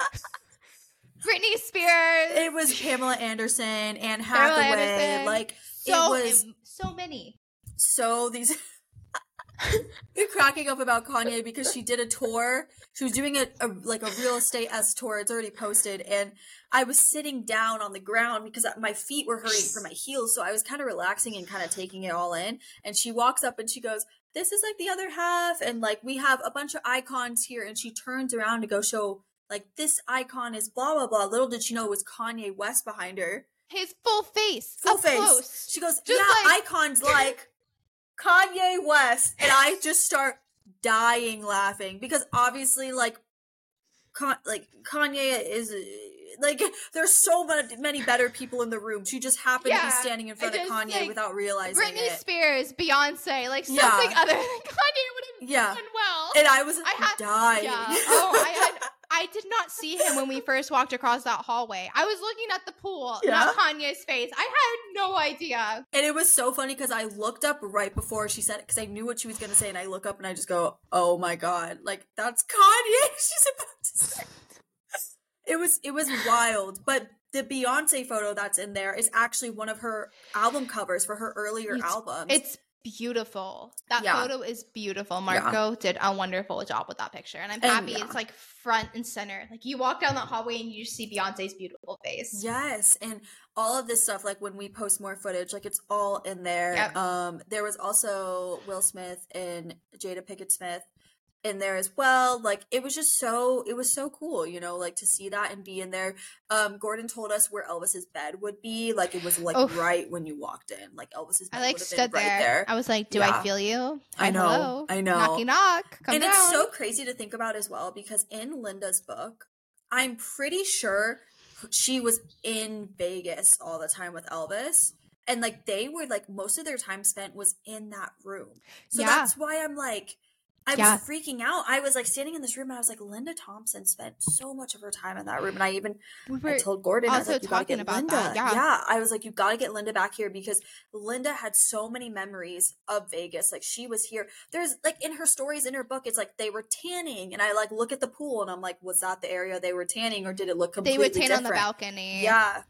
Britney Spears. it was pamela anderson and hathaway Anderson. like so it was so many. so these You're cracking up about Kanye because she did a tour. She was doing a, a like a real estate s tour. It's already posted, and I was sitting down on the ground because my feet were hurting from my heels. So I was kind of relaxing and kind of taking it all in. And she walks up and she goes, "This is like the other half," and like we have a bunch of icons here. And she turns around to go show like this icon is blah blah blah. Little did she know it was Kanye West behind her, His full face, full face. close. She goes, Just "Yeah, like- icons like." Kanye West, and I just start dying laughing because obviously, like, Con- like Kanye is like there's so many many better people in the room. She just happened to be standing in front of Kanye like, without realizing Britney it. Spears, Beyonce, like something Yeah. other than Kanye would have Yeah. done well. and I was I had- dying. yeah. Oh, I had I did not see him when we first walked across that hallway. I was looking at the pool, Yeah. not Kanye's face. I had no idea. And it was so funny because I looked up right before she said it because I knew what she was gonna say, and I look up and I just go, "Oh my god!" Like that's Kanye. She's about to say. It was it was wild, but the Beyonce photo that's in there is actually one of her album covers for her earlier It's- albums. It's beautiful. That Yeah. photo is beautiful. Marco did a wonderful job with that picture. And I'm happy yeah. it's like front and center. Like you walk down that hallway and you just see Beyonce's beautiful face. Yes, and all of this stuff, like when we post more footage, like it's all in there. Yep. Um, there was also Will Smith and Jada Pinkett Smith in there as well. Like it was just so it was so cool, you know, like to see that and be in there. Um, Gordon told us where Elvis's bed would be. Like it was like Oof. right when you walked in. Like Elvis's bed I like stood there. right there. I was like, "Do Yeah. I feel you? I know, hello. I know. Knocky knock. Come and down." it's so crazy to think about as well because in Linda's book, I'm pretty sure she was in Vegas all the time with Elvis. And like they were like most of their time spent was in that room. So Yeah. that's why I'm like I was freaking out. I was like standing in this room and I was like, Linda Thompson spent so much of her time in that room. And I even we I told Gordon, I was like, you gotta talking get about Linda. that, yeah. I was like, you gotta get Linda back here because Linda had so many memories of Vegas. Like she was here. There's like in her stories in her book, it's like they were tanning, and I like look at the pool and I'm like, was that the area they were tanning, or did it look completely they would tan different? on the balcony. Yeah.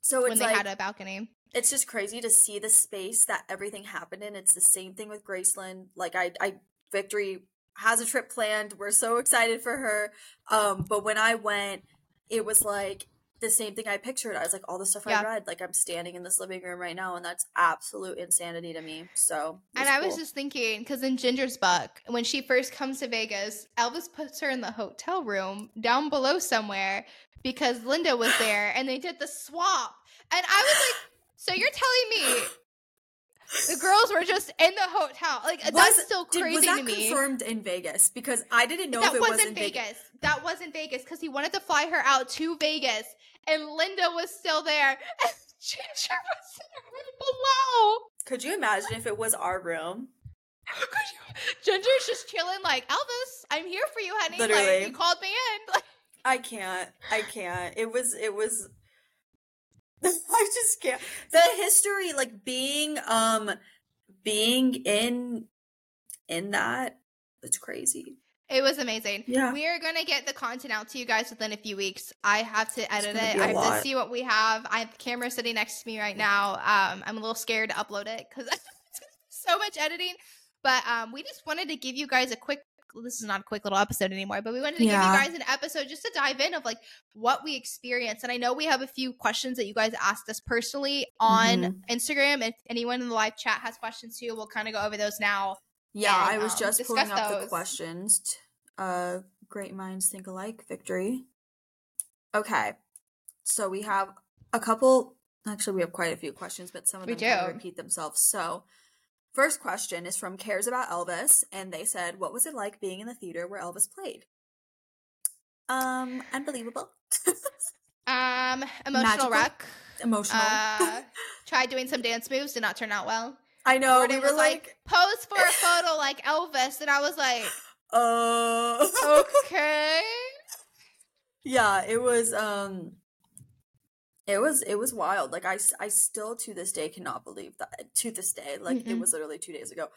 So when they like had a balcony. it's just crazy to see the space that everything happened in. It's the same thing with Graceland. Like I, I Victory has a trip planned. We're so excited for her. Um, but when I went, it was like the same thing I pictured. I was like, all the stuff Yeah. I read. Like I'm standing in this living room right now, and that's absolute insanity to me. So, And I was just thinking, because in Ginger's book, when she first comes to Vegas, Elvis puts her in the hotel room down below somewhere because Linda was there and they did the swap. And I was like, so you're telling me the girls were just in the hotel? Like, Was- that's still crazy Did- was that to me. confirmed in Vegas? Because I didn't know that if it was in Vegas. Vegas. That wasn't Vegas because he wanted to fly her out to Vegas and Linda was still there and Ginger was in the room below. Could you imagine if it was our room? Could you Ginger's just chilling, like Elvis. I'm here for you, honey. Literally. Like you called me in. Like, I can't. I can't. It was it was I just can't. The history like being um being in in that it's crazy. it was amazing. Yeah. We are gonna get the content out to you guys within a few weeks. I have to edit it. I have lot. to see what we have. I have the camera sitting next to me right now. Um, I'm a little scared to upload it because so much editing. But um, we just wanted to give you guys a quick. This is not a quick little episode anymore, but we wanted to Yeah. give you guys an episode just to dive in of like what we experienced. And I know we have a few questions that you guys asked us personally on Mhm. Instagram. If anyone in the live chat has questions too, we'll kind of go over those now. Yeah, And, I was um, just pulling up the questions. t- Uh great minds think alike, victory. Okay. So we have a couple actually we have quite a few questions, but some of them kind of do. repeat themselves. So First question is from Cares About Elvis, and they said, "What was it like being in the theater where Elvis played?" Um, unbelievable, Um, emotional Magical. wreck. emotional. Uh, tried doing some dance moves, did not turn out well. I know Gordon we were was like, pose for a photo like Elvis, and I was like, "Uh, okay. yeah." It was, um, it was, it was wild. Like i i still to this day cannot believe that. To this day, like it Mm-mm. was literally two days ago.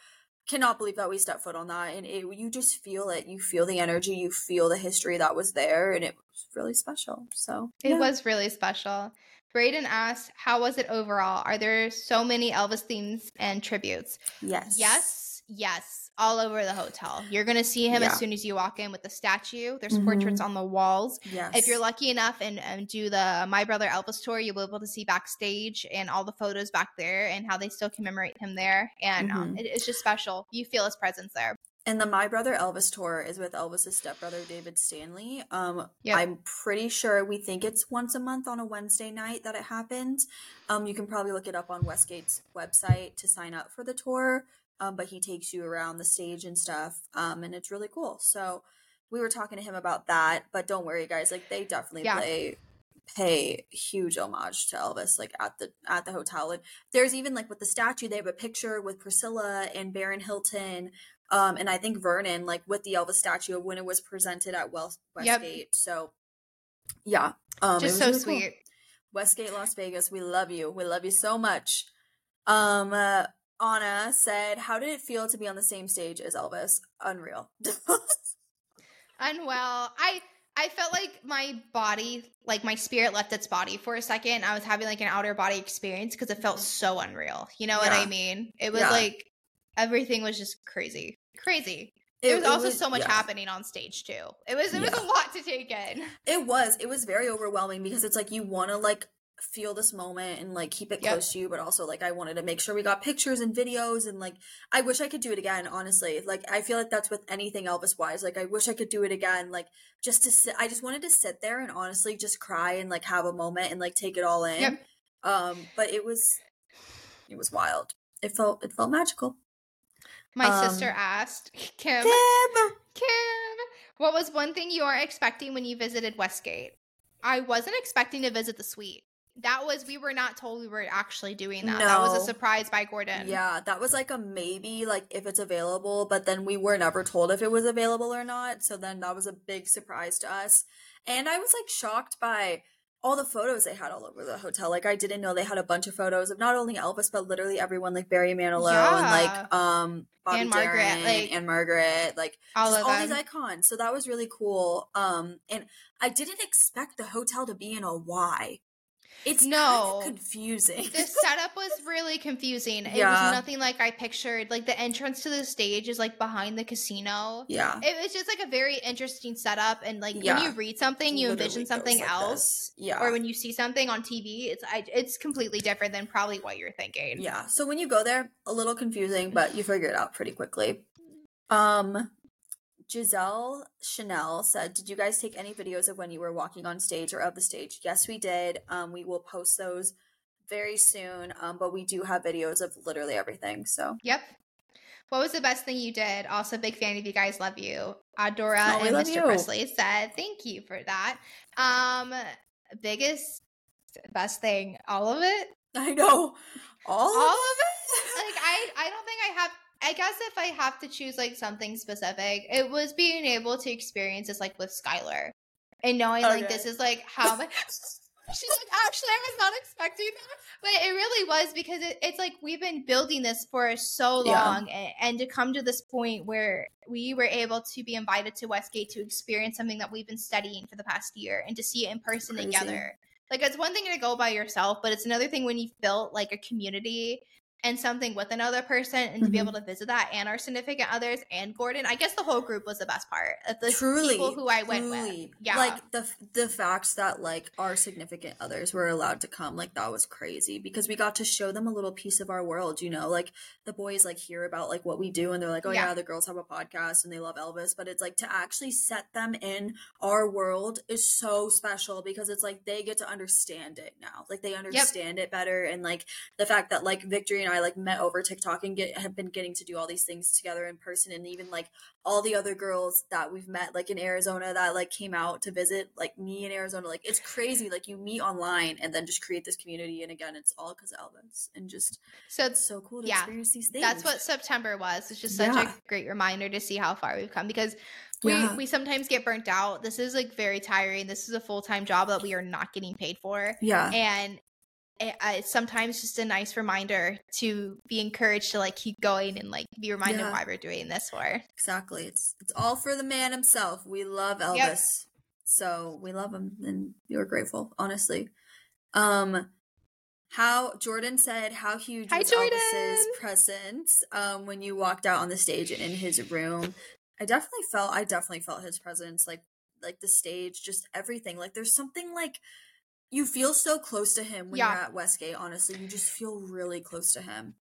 Cannot believe that we stepped foot on that, and it, you just feel it. You feel the energy. You feel the history that was there, and it was really special. So It yeah. was really special. Braden asked, "How was it overall? Are there so many Elvis themes and tributes?" yes, Yes, yes, all over the hotel. You're gonna see him Yeah. as soon as you walk in with the statue. There's Mhm. portraits on the walls. yes. If you're lucky enough and, and do the My Brother Elvis tour, you'll be able to see backstage and all the photos back there and how they still commemorate him there. And um, Mhm. it, it's just special. You feel his presence there. And the My Brother Elvis tour is with Elvis's stepbrother David Stanley. Um, Yep. I'm pretty sure we think it's once a month on a Wednesday night that it happens. Um, you can probably look it up on Westgate's website to sign up for the tour. Um, but he takes you around the stage and stuff. Um, and it's really cool. So we were talking to him about that. But don't worry, guys. Like they definitely Yeah. play pay huge homage to Elvis like at the at the hotel and there's even like with the statue they have a picture with Priscilla and Barron Hilton Um, and I think Vernon, like with the Elvis statue when it was presented at West Yep. Westgate. So yeah. Um, Just so really cool. sweet. Westgate, Las Vegas, we love you. We love you so much. Um, uh, Anna said, "How did it feel to be on the same stage as Elvis? Unreal." Unwell. I I felt like my body, like my spirit left its body for a second. I was having like an outer body experience because it felt Mhm. so unreal. You know what I mean? It was Yeah. like everything was just crazy. Crazy. There was also so much yeah. happening on stage too. It was it was a lot to take in. It was. It was very overwhelming because it's like you want to like feel this moment and like keep it Yep. close to you, but also like I wanted to make sure we got pictures and videos and like I wish I could do it again. Honestly, like I feel like that's with anything Elvis wise. Like I wish I could do it again. Like just to sit. I just wanted to sit there and honestly just cry and like have a moment and like take it all in. Yep. Um, but it was it was wild. It felt it felt magical. My Um, sister asked Kim, Kim! Kim, what was one thing you are expecting when you visited Westgate? I wasn't expecting to visit the suite. That was we were not told we were actually doing that. That was a surprise by Gordon. Yeah, that was like a maybe, like if it's available, but then we were never told if it was available or not. So then that was a big surprise to us. And I was like shocked by all the photos they had all over the hotel. Like I didn't know they had a bunch of photos of not only Elvis, but literally everyone like Barry Manilow and like um Bobby Ann-Margret, Darin like- Ann-Margret, like all of all these icons. So that was really cool. Um and I didn't expect the hotel to be in a Y. It's No. kind of confusing. the setup was really confusing. It Yeah. was nothing like I pictured. Like the entrance to the stage is like behind the casino. yeah. It was just like a very interesting setup, and like Yeah. when you read something, you envision something like else, this. Yeah. or when you see something on TV, it's I, it's completely different than probably what you're thinking. Yeah. So when you go there, a little confusing, but you figure it out pretty quickly. Um Giselle Chanel said, Did you guys take any videos of when you were walking on stage or of the stage? Yes, we did. Um, we will post those very soon. Um, but we do have videos of literally everything. So Yep. What was the best thing you did? Also, big fan of you guys. Love you. Adora Oh, and Mr. you. Presley said, "Thank you for that." Um, biggest, best thing, all of it. I know. All, All of of it. Like I, I don't think I have. I guess if I have to choose like something specific, it was being able to experience this like with Skylar, and knowing oh, like this is like how much. She's like, actually, I was not expecting that. But it really was because it, it's like we've been building this for so Yeah. long. And, and to come to this point where we were able to be invited to Westgate to experience something that we've been studying for the past year and to see it in person Crazy. together. Like, it's one thing to go by yourself, but it's another thing when you've built like a community and something with another person and to be Mhm. able to visit that and our significant others and Gordon. I guess the whole group was the best part. The truly people who I went with. Yeah. like the the facts that like our significant others were allowed to come like that was crazy because we got to show them a little piece of our world you know like the boys like hear about like what we do and they're like oh yeah, Yeah. the girls have a podcast and they love elvis but it's like to actually set them in our world is so special because it's like they get to understand it now like they understand it better and like the fact that like victory and i like met over tiktok and get have been getting to do all these things together in person and even like all the other girls that we've met like in Arizona that like came out to visit like me in Arizona like it's crazy like you meet online and then just create this community and again it's all because of Elvis and just So it's so cool to Yeah. experience these things that's what September was. It's just such Yeah. a great reminder to see how far we've come because we Yeah. we sometimes get burnt out. This is like very tiring. This is a full time job that we are not getting paid for, yeah and it's sometimes just a nice reminder to be encouraged to like keep going and like be reminded Yeah. why we're doing this for. exactly it's it's all for the man himself we love Elvis so we love him and we're grateful honestly um how Jordan said how huge Hi, was Jordan! Elvis's presence um when you walked out on the stage and in his room. I definitely felt I definitely felt his presence like like the stage just everything like there's something like you feel so close to him when Yeah. you're at Westgate honestly you just feel really close to him.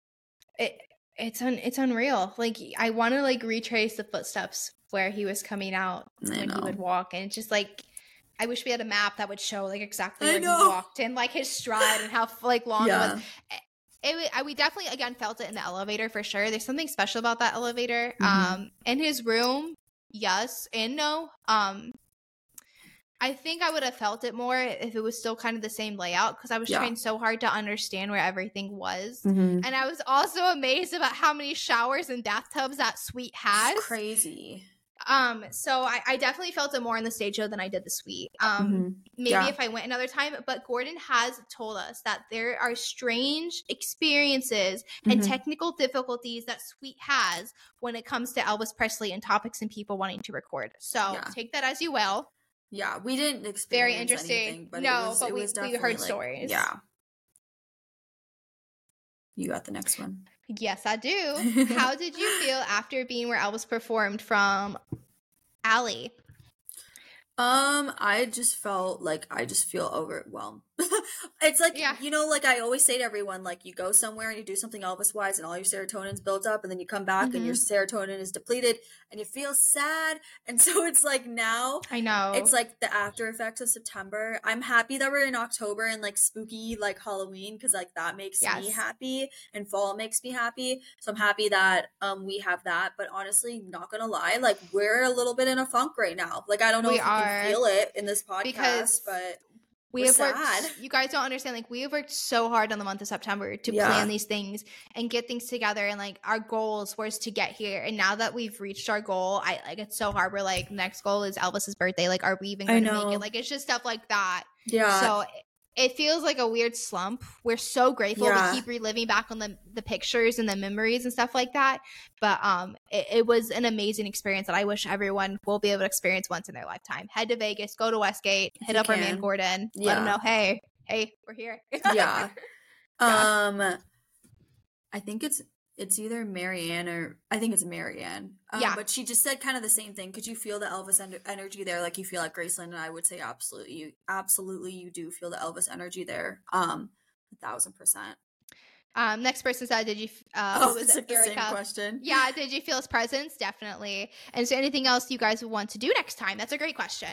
It it's un, it's unreal. Like I want to like retrace the footsteps where he was coming out I when know. he would walk, and it's just like. I wish we had a map that would show like exactly I where know. he walked and like his stride and how like long it was. yeah. it, we definitely again felt it in the elevator for sure. There's something special about that elevator. Mhm. Um, in his room, yes and no. Um, I think I would have felt it more if it was still kind of the same layout because I was Yeah. trying so hard to understand where everything was. Mm-hmm. And I was also amazed about how many showers and bathtubs that suite has. crazy. Um, so I, I definitely felt it more in the stage show than I did the suite. Um, Mhm. maybe Yeah. if I went another time, but Gordon has told us that there are strange experiences and Mhm. technical difficulties that suite has when it comes to Elvis Presley and topics and people wanting to record. So Yeah. take that as you will. Yeah, we didn't experience Very interesting. anything, but No, was, but we- we heard like- stories. Yeah. You got the next one. Yes, I do. How did you feel after being where Elvis performed from Alley? Um, I just felt like I just feel overwhelmed. it's like Yeah. you know, like I always say to everyone, like you go somewhere and you do something Elvis wise, and all your serotonin's built up, and then you come back and your Mm-hmm. serotonin is depleted, and you feel sad. And so it's like now I know. it's like the after effects of September. I'm happy that we're in October and like spooky like Halloween because like that makes me happy and fall makes me happy. So I'm happy that um we have that. But honestly, not gonna lie, like we're a little bit in a funk right now. Like I don't know We if are. Can feel it in this podcast, Because but we have worked sad. you guys don't understand like we have worked so hard on the month of september to Yeah. plan these things and get things together and like our goals was to get here. And now that we've reached our goal i like it's so hard. We're like next goal is elvis's birthday. Like are we even to make it? like it's just stuff like that. Yeah, so it- feels like a weird slump we're so grateful Yeah. to keep reliving back on the the pictures and the memories and stuff like that but um it, it was an amazing experience that i wish everyone will be able to experience once in their lifetime head to vegas go to westgate hit you up our man can. gordon let him know hey hey we're here yeah. Yeah. Um, I think it's it's either Marianne or I think it's Marianne. Um, Yeah. but she just said kind of the same thing. Could you feel the Elvis en- energy there? Like you feel like Graceland, and I would say absolutely, you absolutely you do feel the Elvis energy there. Um, a thousand percent. Um, next person said, "Did you?" Uh, Oh, was it? like the same question. Yeah, did you feel his presence? Definitely. And is there anything else you guys would want to do next time? That's a great question.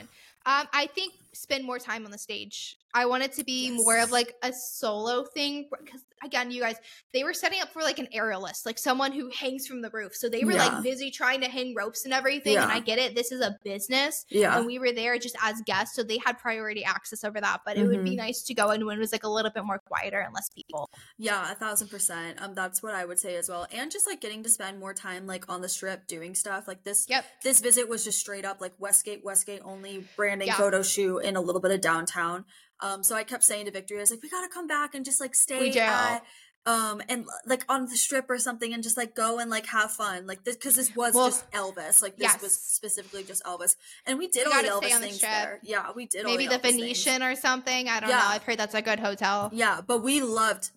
Um, I think spend more time on the stage. I want it to be more of like a solo thing because again, you guys, they were setting up for like an aerialist, like someone who hangs from the roof. So they were Yeah. like busy trying to hang ropes and everything. And I get it. This is a business. Yeah. And we were there just as guests, so they had priority access over that. But it would be Mhm. nice to go in when it was like a little bit more quieter and less people. Yeah, a thousand percent. Um, that's what I would say as well. And just like getting to spend more time like on the strip doing stuff like this. Yep. This visit was just straight up like Westgate, Westgate only branding Yeah. photo shoot in a little bit of downtown. Um, so I kept saying to Victory, I was like, we gotta come back and just like stay at um and like on the strip or something and just like go and like have fun like this because this was Well, just Elvis like this was specifically just Elvis and we did We all the Elvis on the things there yeah we did Maybe all the the, Elvis things. Venetian or something. I don't Yeah. know. I've heard that's a good hotel. Yeah, but we loved.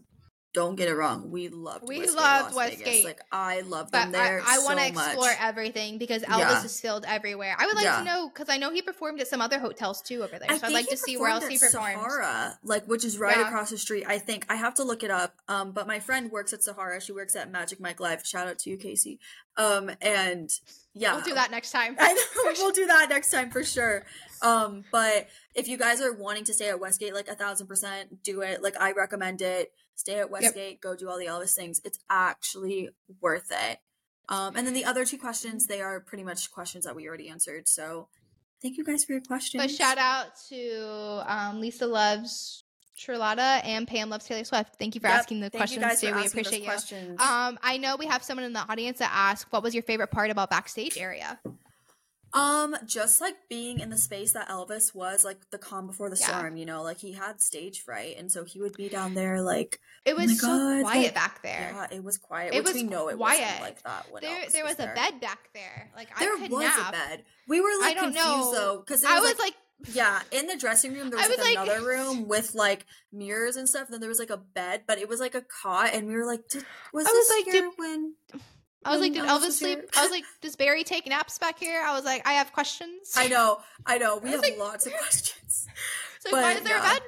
Don't get it wrong. We loved. We Westgate, loved Las Vegas. Westgate. Like I love them there. I, I want to so much. explore everything because Elvis Yeah. is filled everywhere. I would like Yeah. to know because I know he performed at some other hotels too over there. I So I'd like to see where else he performed. Sahara, like which is right Yeah. across the street. I think I have to look it up. Um, but my friend works at Sahara. She works at Magic Mike Live. Shout out to you, Casey. Um, and yeah, We'll do that next time. I know we'll do that next time for sure. Um, but if you guys are wanting to stay at Westgate, like a thousand percent, do it. Like I recommend it. Stay at Westgate. Go do all the Elvis things. It's actually worth it. Um, and then the other two questions, they are pretty much questions that we already answered. So thank you guys for your questions. But shout out to um, Lisa loves Charlotta and Pam loves Taylor Swift. Thank you for Yep, asking the thank questions you guys too. for We asking those appreciate you. questions. Um, I know we have someone in the audience that asked, "What was your favorite part about backstage area?" Um, just like being in the space that Elvis was, like the calm before the Yeah. storm, you know, like he had stage fright, and so he would be down there, like It Oh was so God, quiet like, back there. yeah, it was quiet. It which was we know it quiet. wasn't like that. When there, Elvis there was a there. bed back there. Like There I could was nap. a bed. We were like I don't confused know. though, because I was was like, yeah, in the dressing room there was, was like, like- another room with like mirrors and stuff. Then there was like a bed, but it was like a cot, and we were like, did, was I this was like, here did- when? I was like, did Elvis Elvis sleep? here? I was like, does Barry take naps back here? I was like, I have questions. I know, I know. We I have like- lots of questions. So why but, is there yeah. a bed?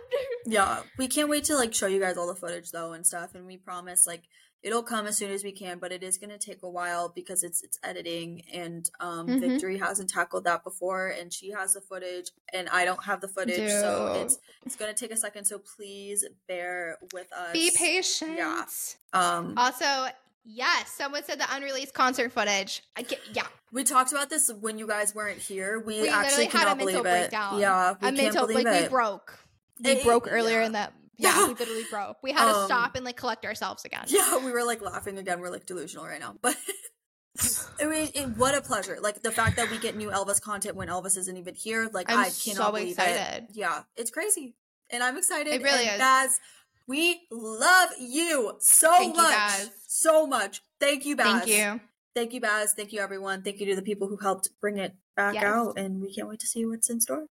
Yeah, we can't wait to like show you guys all the footage though and stuff, and we promise like it'll come as soon as we can, but it is going to take a while because it's it's editing and um Mhm. Victory hasn't tackled that before and she has the footage and I don't have the footage, so it's it's going to take a second, so please bear with us. Be patient. Yeah. Um Also, Yes, someone said the unreleased concert footage. I get, yeah, We talked about this when you guys weren't here. We, we actually literally had a mental believe it. breakdown. Yeah, we a can't mental like it. we broke. We Eh, broke earlier yeah. in that. Yeah, we literally broke. We had to Um, stop and like collect ourselves again. Yeah, we were like laughing again. We're like delusional right now, but. I mean, it, what a pleasure! Like the fact that we get new Elvis content when Elvis isn't even here. Like I'm I cannot so believe excited. it. Yeah, it's crazy, and I'm excited. It really is. Baz, we love you so Thank much, Baz. so much. Thank you, Baz. Thank you. Thank you, Baz. Thank you, everyone. Thank you to the people who helped bring it back Yes. out, and we can't wait to see what's in store.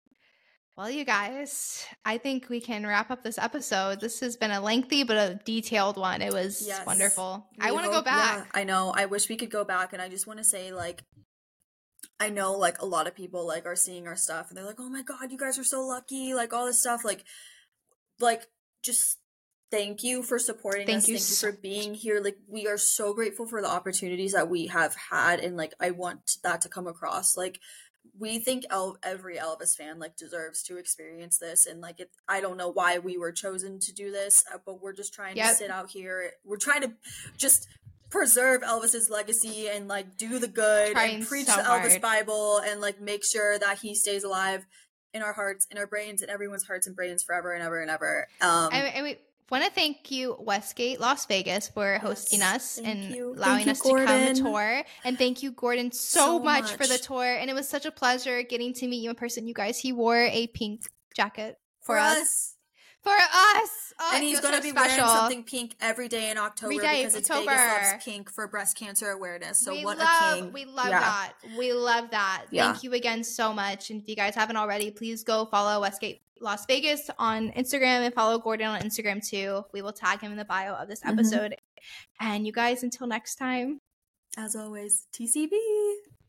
Well, you guys, I think we can wrap up this episode. This has been a lengthy but a detailed one. It was Yes. wonderful. I want to go back. yeah, I know. I wish we could go back, and I just want to say, like, I know, like, a lot of people like are seeing our stuff, and they're like, "Oh my god, you guys are so lucky!" Like all this stuff, like, like just thank you for supporting Thank us. you thank you so for being here. Like, we are so grateful for the opportunities that we have had, and like, I want that to come across. Like, we think El- every Elvis fan like deserves to experience this, and like, it, I don't know why we were chosen to do this, uh, but we're just trying Yep. to sit out here. We're trying to just preserve Elvis's legacy and like do the good Trying and preach so the Elvis hard. Bible and like make sure that he stays alive in our hearts, in our brains, in everyone's hearts and brains forever and ever and ever. Um, And, and we want to thank you, Westgate Las Vegas, for hosting Yes, us and you. allowing Thank you, us to come to tour. And thank you, Gordon, so, So much, for the tour. And it was such a pleasure getting to meet you in person. You guys, he wore a pink jacket for, for us. us. For us. Oh, and he's going to so be special. wearing something pink every day in October Every day, because it's October. Vegas loves pink for breast cancer awareness. So we what love, a king! We love Yeah. that. We love that. Yeah. Thank you again so much. And if you guys haven't already, please go follow Westgate Las Vegas on Instagram and follow Gordon on Instagram too. We will tag him in the bio of this Mhm. episode. And you guys, until next time, As always, TCB.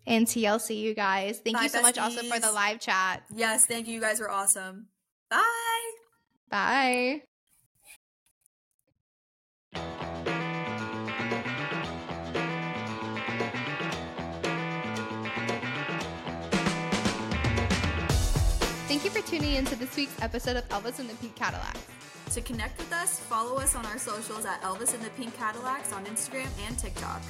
and TLC, you guys. Thank Bye, you so much also for the live chat. Yes, thank you. You guys were awesome. Bye. Bye. Thank you for tuning in to this week's episode of Elvis and the Pink Cadillacs. To connect with us, follow us on our socials at Elvis and the Pink Cadillacs on Instagram and TikTok.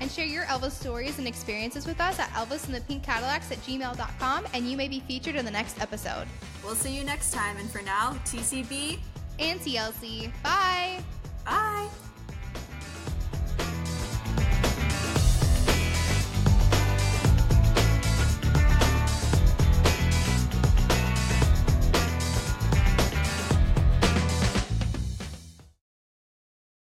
And share your Elvis stories and experiences with us at Elvis and the Pink Cadillacs at gmail.com, and you may be featured in the next episode. We'll see you next time, and for now, TCB. And TLC. Bye. Bye.